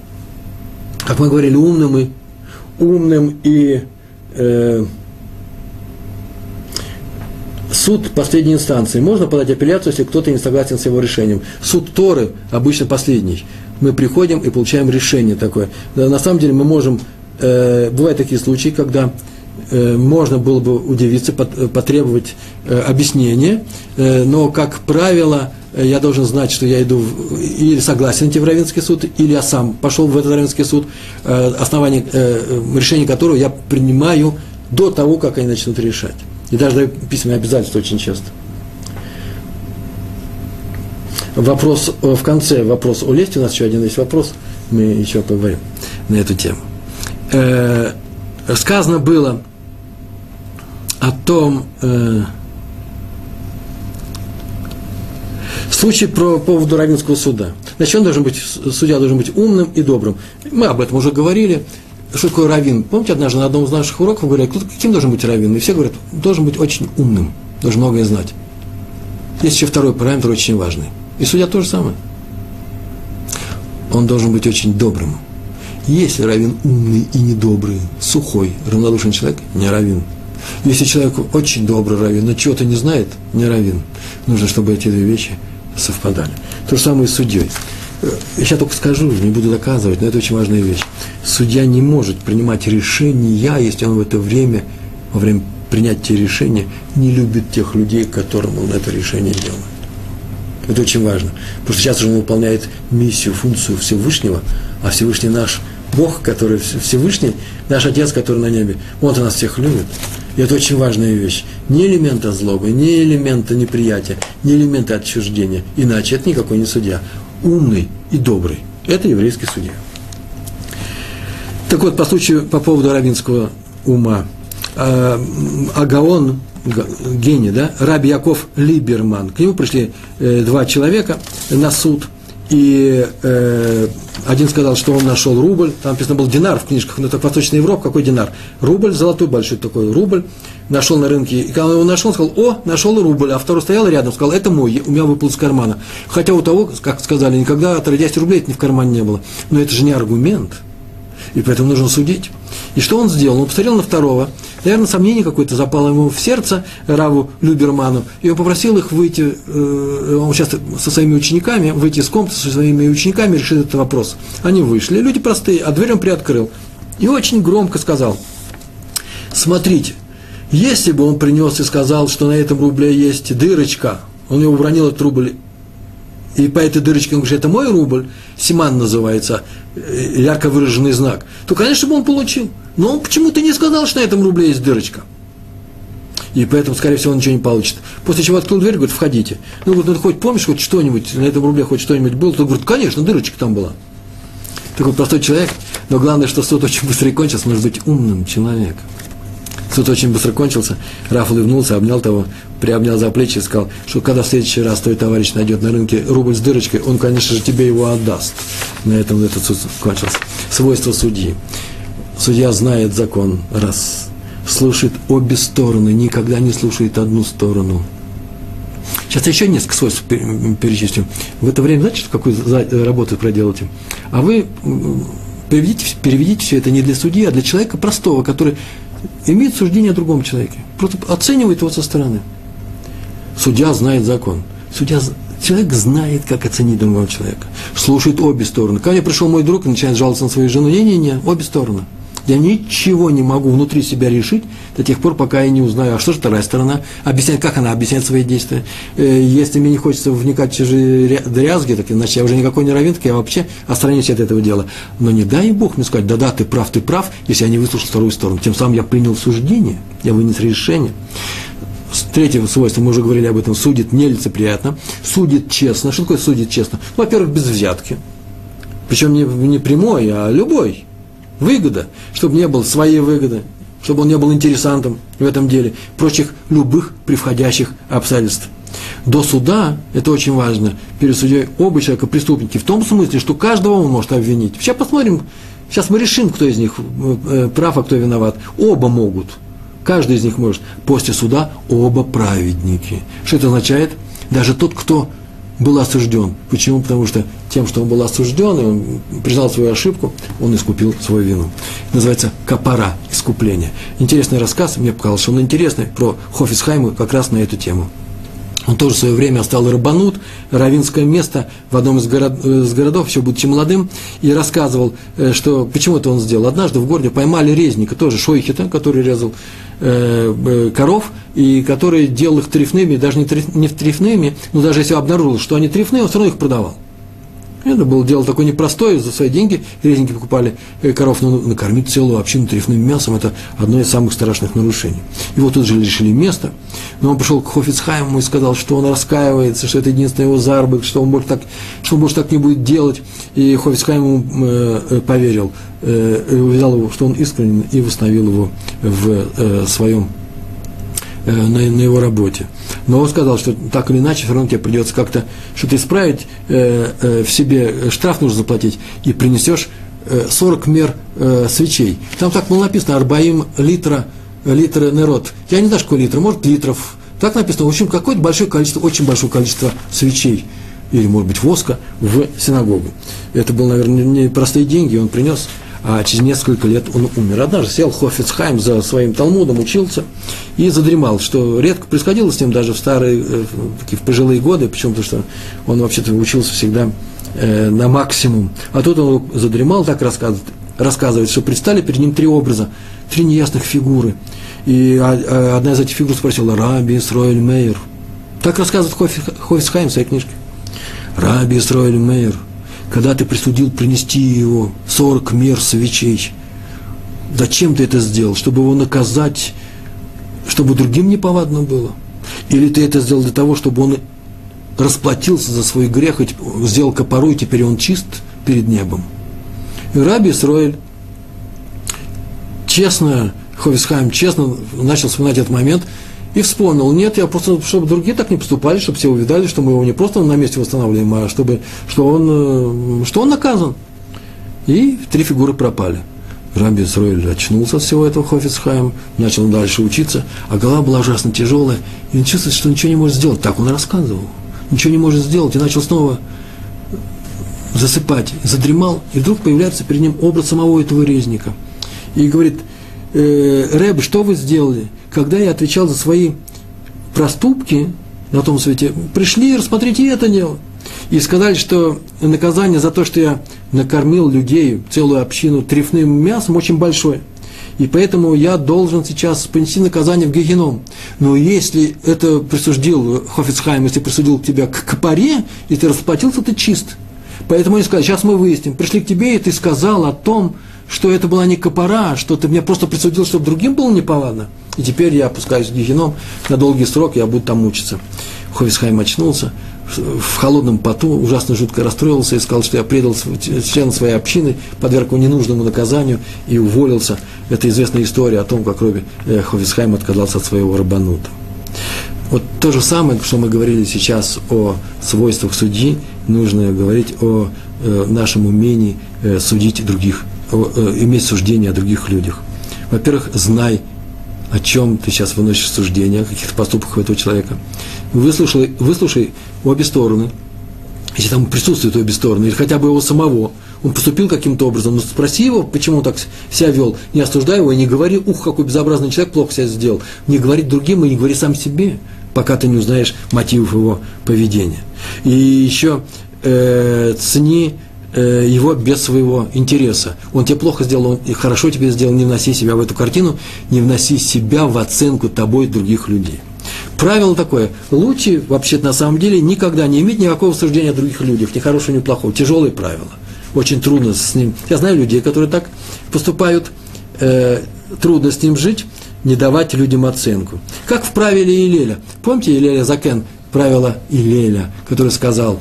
Как мы говорили, умным и умным и э, суд последней инстанции. Можно подать апелляцию, если кто-то не согласен с его решением. Суд Торы обычно последний. Мы приходим и получаем решение такое. На самом деле мы можем, э, бывают такие случаи, когда э, можно было бы удивиться, потребовать э, объяснения, э, но, как правило, я должен знать, что я иду в, или согласен идти в Равенский суд, или я сам пошел в этот Равенский суд, э, основание, э, решение которого я принимаю до того, как они начнут решать. И даже даю письменные обязательства очень часто. Вопрос в конце, вопрос о лесте, у нас еще один есть вопрос, мы еще поговорим на эту тему. сказано было о том, Случай про поводу равенского суда. Значит, он должен быть, судья должен быть умным и добрым. Мы об этом уже говорили. Что такое раввин? Помните, однажды на одном из наших уроков говорили, кто, каким должен быть раввин? И все говорят, должен быть очень умным, должен многое знать. Есть еще второй параметр, очень важный. И судья то же самое. Он должен быть очень добрым. Если раввин умный и недобрый, сухой, равнодушный человек, не раввин. Если человек очень добрый раввин, но чего-то не знает, не раввин. Нужно, чтобы эти две вещи – совпадали. То же самое и с судьей. Я сейчас только скажу, не буду доказывать, но это очень важная вещь. Судья не может принимать решения, если он в это время, во время принятия решения, не любит тех людей, которым он это решение делает. Это очень важно. Потому что сейчас уже он выполняет миссию, функцию Всевышнего, а Всевышний наш Бог, который Всевышний, наш Отец, который на небе, он нас всех любит. И это очень важная вещь. Не элемента злобы, не элемента неприятия, не элемента отчуждения. Иначе это никакой не судья. Умный и добрый. Это еврейский судья. Так вот, по случаю, по поводу равинского ума. А, Агаон, гений, да, Раби Яков Либерман. К нему пришли э, два человека на суд – и э, один сказал, что он нашел рубль, там написано был динар в книжках, но это Восточная Европа, какой динар? Рубль, золотой большой такой рубль, нашел на рынке, и когда он его нашел, он сказал, о, нашел рубль, а второй стоял рядом, сказал, это мой, у меня выпал из кармана. Хотя у того, как сказали, никогда отродясь рублей это ни в кармане не было. Но это же не аргумент, и поэтому нужно судить. И что он сделал? Он посмотрел на второго, Наверное, сомнение какое-то запало ему в сердце, Раву Люберману, и он попросил их выйти, э, он сейчас со своими учениками, выйти из комнаты со своими учениками, решить этот вопрос. Они вышли, люди простые, а дверь он приоткрыл. И очень громко сказал, смотрите, если бы он принес и сказал, что на этом рубле есть дырочка, он его уронил этот рубль и по этой дырочке он говорит, это мой рубль, Симан называется, э, ярко выраженный знак, то, конечно, бы он получил. Но он почему-то не сказал, что на этом рубле есть дырочка. И поэтому, скорее всего, он ничего не получит. После чего открыл дверь, говорит, входите. Ну, говорит, ну, хоть помнишь, хоть что-нибудь, на этом рубле хоть что-нибудь было? Тот говорит, конечно, дырочка там была. Такой простой человек, но главное, что суд очень быстро кончился, может быть умным человеком. Суд очень быстро кончился. Раф улыбнулся, обнял того, приобнял за плечи и сказал, что когда в следующий раз твой товарищ найдет на рынке рубль с дырочкой, он, конечно же, тебе его отдаст. На этом этот суд кончился. Свойство судьи. Судья знает закон, раз. Слушает обе стороны, никогда не слушает одну сторону. Сейчас еще несколько свойств перечислю. В это время, знаете, какую работу проделаете? А вы переведите, переведите все это не для судьи, а для человека простого, который имеет суждение о другом человеке. Просто оценивает его со стороны. Судья знает закон. Судья, человек знает, как оценить другого человека. Слушает обе стороны. Ко мне пришел мой друг и начинает жаловаться на свою жену. Не-не-не, обе стороны. Я ничего не могу внутри себя решить до тех пор, пока я не узнаю, а что же вторая сторона, объясняет, как она объясняет свои действия. Э, если мне не хочется вникать в чужие дрязги, так иначе я уже никакой не равен, так я вообще отстранюсь от этого дела. Но не дай Бог мне сказать, да-да, ты прав, ты прав, если я не выслушал вторую сторону. Тем самым я принял суждение, я вынес решение. Третьего свойства, мы уже говорили об этом, судит нелицеприятно, судит честно. Что такое судит честно? Во-первых, без взятки. Причем не, не прямой, а любой выгода, чтобы не было своей выгоды, чтобы он не был интересантом в этом деле, прочих любых превходящих обстоятельств. До суда, это очень важно, перед судьей оба человека преступники, в том смысле, что каждого он может обвинить. Сейчас посмотрим, сейчас мы решим, кто из них э, прав, а кто виноват. Оба могут. Каждый из них может. После суда оба праведники. Что это означает? Даже тот, кто был осужден. Почему? Потому что тем, что он был осужден, и он признал свою ошибку, он искупил свою вину. называется «Капара» – искупление. Интересный рассказ, мне показалось, что он интересный, про Хофисхайму как раз на эту тему. Он тоже в свое время стал рабанут, равинское место в одном из, город, из городов, еще будучи молодым, и рассказывал, э, что почему это он сделал. Однажды в городе поймали резника, тоже шойхита, который резал э, э, коров, и который делал их трефными, даже не, треф, не трефными, но даже если обнаружил, что они трефные, он все равно их продавал. Это было дело такое непростое, за свои деньги резники покупали э, коров, но накормить целую общину трефным мясом – это одно из самых страшных нарушений. Его тут же лишили места, но он пришел к Хофицхайму и сказал, что он раскаивается, что это единственный его заработок, что он больше так, что он больше так не будет делать. И Хофицхайм ему э, э, поверил, э, увидел его, что он искренен, и восстановил его в своем на, на его работе. Но он сказал, что так или иначе, все равно тебе придется как-то что-то исправить, э, э, в себе штраф нужно заплатить, и принесешь э, 40 мер э, свечей. Там так было написано, арбаим литра, литра народ. Я не знаю, сколько литров, может, литров. Так написано, в общем, какое-то большое количество, очень большое количество свечей или, может быть, воска в синагогу. Это было, наверное, не простые деньги, он принес а через несколько лет он умер. Однажды сел Хофицхайм за своим Талмудом, учился и задремал, что редко происходило с ним даже в старые, э, такие в пожилые годы, почему? Потому что он вообще-то учился всегда э, на максимум. А тут он задремал, так рассказывает, рассказывает, что предстали перед ним три образа, три неясных фигуры. И одна из этих фигур спросила, Раби Исроэль Мейер. Так рассказывает Хофицхайм в своей книжке. Раби Исроэль Мейер – когда ты присудил принести его 40 мер свечей, зачем ты это сделал? Чтобы его наказать, чтобы другим неповадно было? Или ты это сделал для того, чтобы он расплатился за свой грех, и сделал копору, и теперь он чист перед небом? И Раби Исроэль честно, Ховисхайм честно начал вспоминать этот момент – и вспомнил, нет, я просто, чтобы другие так не поступали, чтобы все увидали, что мы его не просто на месте восстанавливаем, а чтобы, что он, э, что он наказан. И три фигуры пропали. Раби Исроэль очнулся от всего этого Хофицхайм, начал дальше учиться, а голова была ужасно тяжелая, и он чувствует, что ничего не может сделать. Так он рассказывал. Ничего не может сделать, и начал снова засыпать. Задремал, и вдруг появляется перед ним образ самого этого резника. И говорит, э, Рэб, что вы сделали? Когда я отвечал за свои проступки на том свете, пришли, рассмотрите это дело. И сказали, что наказание за то, что я накормил людей, целую общину трефным мясом, очень большое. И поэтому я должен сейчас понести наказание в Гегеном. Но если это присудил Хофицхайм, если присудил тебя к копаре, и ты расплатился, ты чист. Поэтому они сказали, сейчас мы выясним. Пришли к тебе, и ты сказал о том, что это была не копора, что ты мне просто присудил, чтобы другим было неповадно. И теперь я опускаюсь в Гегеном на долгий срок, я буду там мучиться. Хофицхайм очнулся, в холодном поту, ужасно жутко расстроился и сказал, что я предал члена своей общины, подверг его ненужному наказанию и уволился. Это известная история о том, как Роби э, Хофисхайм отказался от своего рабанута. Вот то же самое, что мы говорили сейчас о свойствах судьи, нужно говорить о э, нашем умении э, судить других, иметь суждение о других людях. Во-первых, знай, о чем ты сейчас выносишь суждение, о каких-то поступках этого человека. Выслушай, выслушай обе стороны, если там присутствуют обе стороны, или хотя бы его самого, он поступил каким-то образом, но спроси его, почему он так себя вел, не осуждай его и не говори, ух, какой безобразный человек плохо себя сделал, не говори другим и не говори сам себе, пока ты не узнаешь мотивов его поведения. И еще э, цени э, его без своего интереса. Он тебе плохо сделал, он хорошо тебе сделал, не вноси себя в эту картину, не вноси себя в оценку тобой других людей. Правило такое, лучше вообще на самом деле никогда не иметь никакого суждения о других людях, ни хорошего, ни плохого. Тяжелые правила. Очень трудно с ним. Я знаю людей, которые так поступают, э, трудно с ним жить, не давать людям оценку. Как в правиле Илеля. Помните Илеля Закен, правило Илеля, который сказал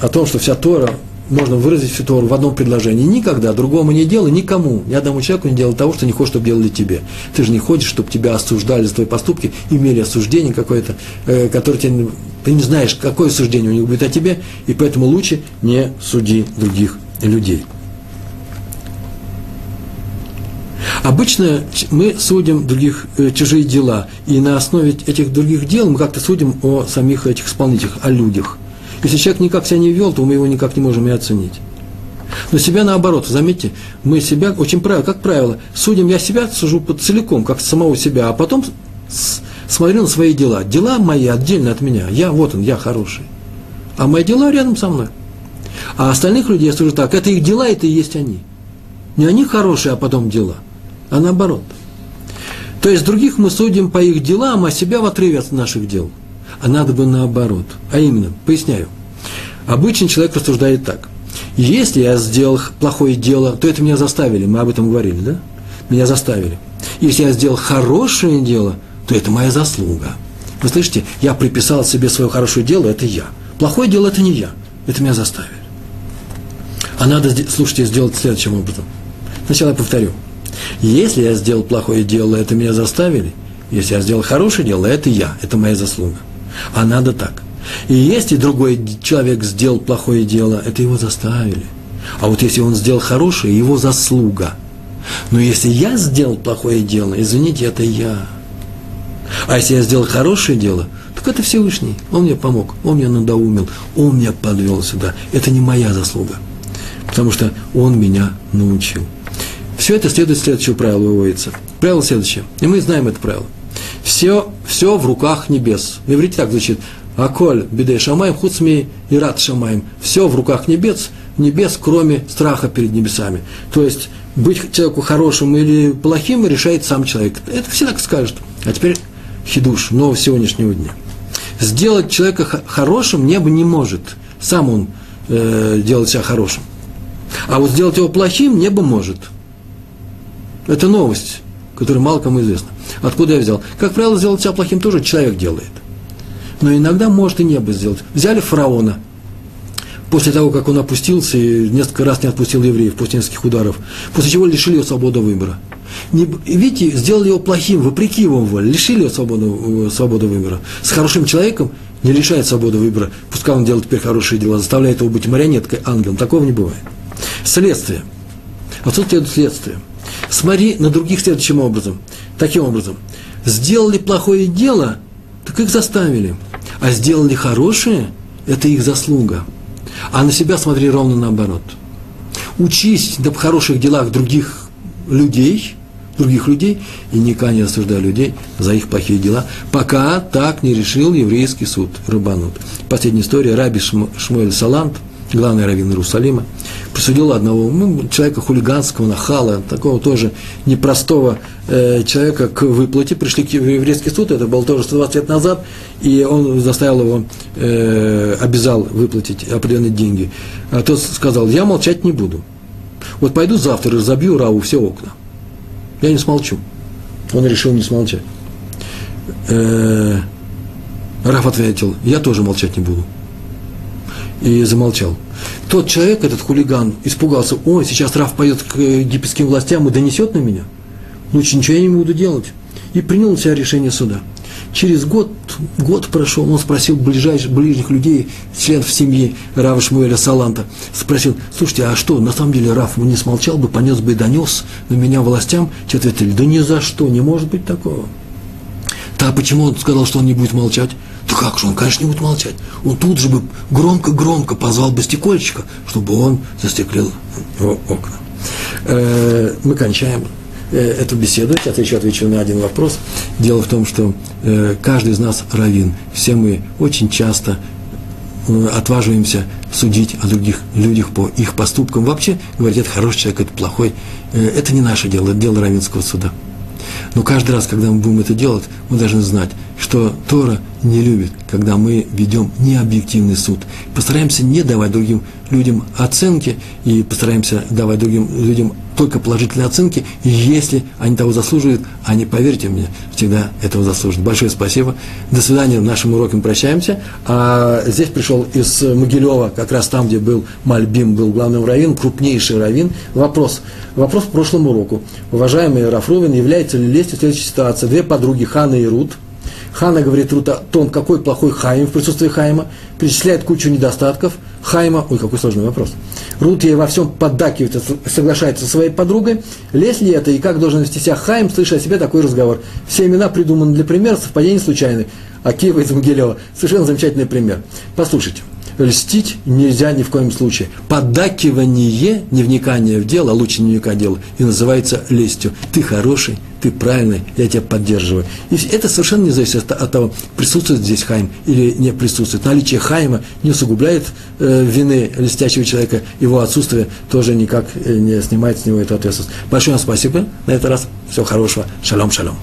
о том, что вся Тора можно выразить всю Тору в одном предложении. Никогда другому не делай, никому, ни одному человеку не делай того, что не хочешь, чтобы делали тебе. Ты же не хочешь, чтобы тебя осуждали за твои поступки, имели осуждение какое-то, э, которое тебе, ты не знаешь, какое осуждение у них будет о тебе, и поэтому лучше не суди других людей. Обычно мы судим других э, чужие дела, и на основе этих других дел мы как-то судим о самих этих исполнителях, о людях – если человек никак себя не вел, то мы его никак не можем и оценить. Но себя наоборот, заметьте, мы себя, очень правильно, как правило, судим, я себя сужу целиком, как самого себя, а потом смотрю на свои дела. Дела мои отдельно от меня. Я, вот он, я хороший. А мои дела рядом со мной. А остальных людей я сужу так, это их дела, это и есть они. Не они хорошие, а потом дела, а наоборот. То есть других мы судим по их делам, а себя в отрыве от наших дел – а надо бы наоборот. А именно, поясняю. Обычный человек рассуждает так. Если я сделал плохое дело, то это меня заставили, мы об этом говорили, да? Меня заставили. Если я сделал хорошее дело, то это моя заслуга. Вы слышите, я приписал себе свое хорошее дело, это я. Плохое дело – это не я, это меня заставили. А надо, слушайте, сделать следующим образом. Сначала я повторю. Если я сделал плохое дело, это меня заставили. Если я сделал хорошее дело, это я, это моя заслуга. А надо так. И если другой человек сделал плохое дело, это его заставили. А вот если он сделал хорошее, его заслуга. Но если я сделал плохое дело, извините, это я. А если я сделал хорошее дело, так это Всевышний. Он мне помог, он меня надоумил, он меня подвел сюда. Это не моя заслуга. Потому что он меня научил. Все это следует следующего правила выводится. Правило следующее. И мы знаем это правило все, все в руках небес. В иврите так звучит. Аколь бедей шамаем, хуцми и рад шамаем. Все в руках небес, небес, кроме страха перед небесами. То есть, быть человеку хорошим или плохим решает сам человек. Это все так скажут. А теперь хидуш, нового сегодняшнего дня. Сделать человека хорошим небо не может. Сам он э, делает себя хорошим. А вот сделать его плохим небо может. Это новость, которая мало кому известна. Откуда я взял? Как правило, сделать себя плохим тоже человек делает. Но иногда может и небо сделать. Взяли фараона. После того, как он опустился и несколько раз не отпустил евреев после нескольких ударов, после чего лишили его свободы выбора. Не, видите, сделали его плохим, вопреки его воле, лишили его свободы, э, свободы выбора. С хорошим человеком не лишает свободы выбора, пускай он делает теперь хорошие дела, заставляет его быть марионеткой, ангелом. Такого не бывает. Следствие. Отсюда следует следствие. Смотри на других следующим образом. Таким образом, сделали плохое дело, так их заставили. А сделали хорошее, это их заслуга. А на себя смотри ровно наоборот. Учись на хороших делах других людей, других людей и никогда не осуждаю людей за их плохие дела, пока так не решил еврейский суд Рабанут. Последняя история. Раби Шмуэль Салант, главный раввин Иерусалима, присудил одного ну, человека хулиганского, нахала, такого тоже непростого э, человека к выплате. Пришли в еврейский суд, это было тоже 120 лет назад, и он заставил его, э, обязал выплатить определенные деньги. А тот сказал, я молчать не буду. Вот пойду завтра и разобью Раву все окна. Я не смолчу. Он решил не смолчать. Э, Раф ответил, я тоже молчать не буду. И замолчал. Тот человек, этот хулиган, испугался, ой, сейчас Раф пойдет к египетским властям и донесет на меня. Лучше ничего я не буду делать. И принял на себя решение суда. Через год, год прошел, он спросил ближайших, ближних людей, членов семьи Рава Шмуэля Саланта, спросил, слушайте, а что, на самом деле Раф не смолчал бы, понес бы и донес на меня властям? Те ответили, да ни за что, не может быть такого. Да почему он сказал, что он не будет молчать? Да как же, он, конечно, не будет молчать. Он тут же бы громко-громко позвал бы стекольщика, чтобы он застеклил окна. Э, мы кончаем. Э, эту беседу. Сейчас еще отвечу на один вопрос. Дело в том, что э, каждый из нас равин. Все мы очень часто отваживаемся судить о других людях по их поступкам. Вообще говорить, это хороший человек, это плохой. Это не наше дело, это дело равинского суда. Но каждый раз, когда мы будем это делать, мы должны знать, что Тора не любит, когда мы ведем необъективный суд. Постараемся не давать другим людям оценки и постараемся давать другим людям только положительные оценки, если они того заслуживают, они, поверьте мне, всегда этого заслуживают. Большое спасибо. До свидания. Нашим уроком прощаемся. А здесь пришел из Могилева, как раз там, где был Мальбим, был главным раввин, крупнейший раввин. Вопрос. Вопрос к прошлому уроку. Уважаемый Рафрувин, является ли лестью следующая ситуация? Две подруги, Хана и Рут, Хана говорит Рут о том, какой плохой Хаим в присутствии Хайма, перечисляет кучу недостатков – Хайма, ой, какой сложный вопрос. Рут ей во всем поддакивает, соглашается со своей подругой. Лезь ли это и как должен вести себя Хайм, слыша о себе такой разговор? Все имена придуманы для примера, совпадение случайны. Акива из Могилева. Совершенно замечательный пример. Послушайте. Льстить нельзя ни в коем случае. Поддакивание, не вникание в дело, а лучше не вникать в дело, и называется лестью. Ты хороший, ты правильный, я тебя поддерживаю. И это совершенно не зависит от, того, присутствует здесь Хайм или не присутствует. Наличие Хайма не усугубляет э, вины листящего человека, его отсутствие тоже никак э, не снимает с него эту ответственность. Большое вам спасибо на этот раз. Всего хорошего. Шалом, шалом.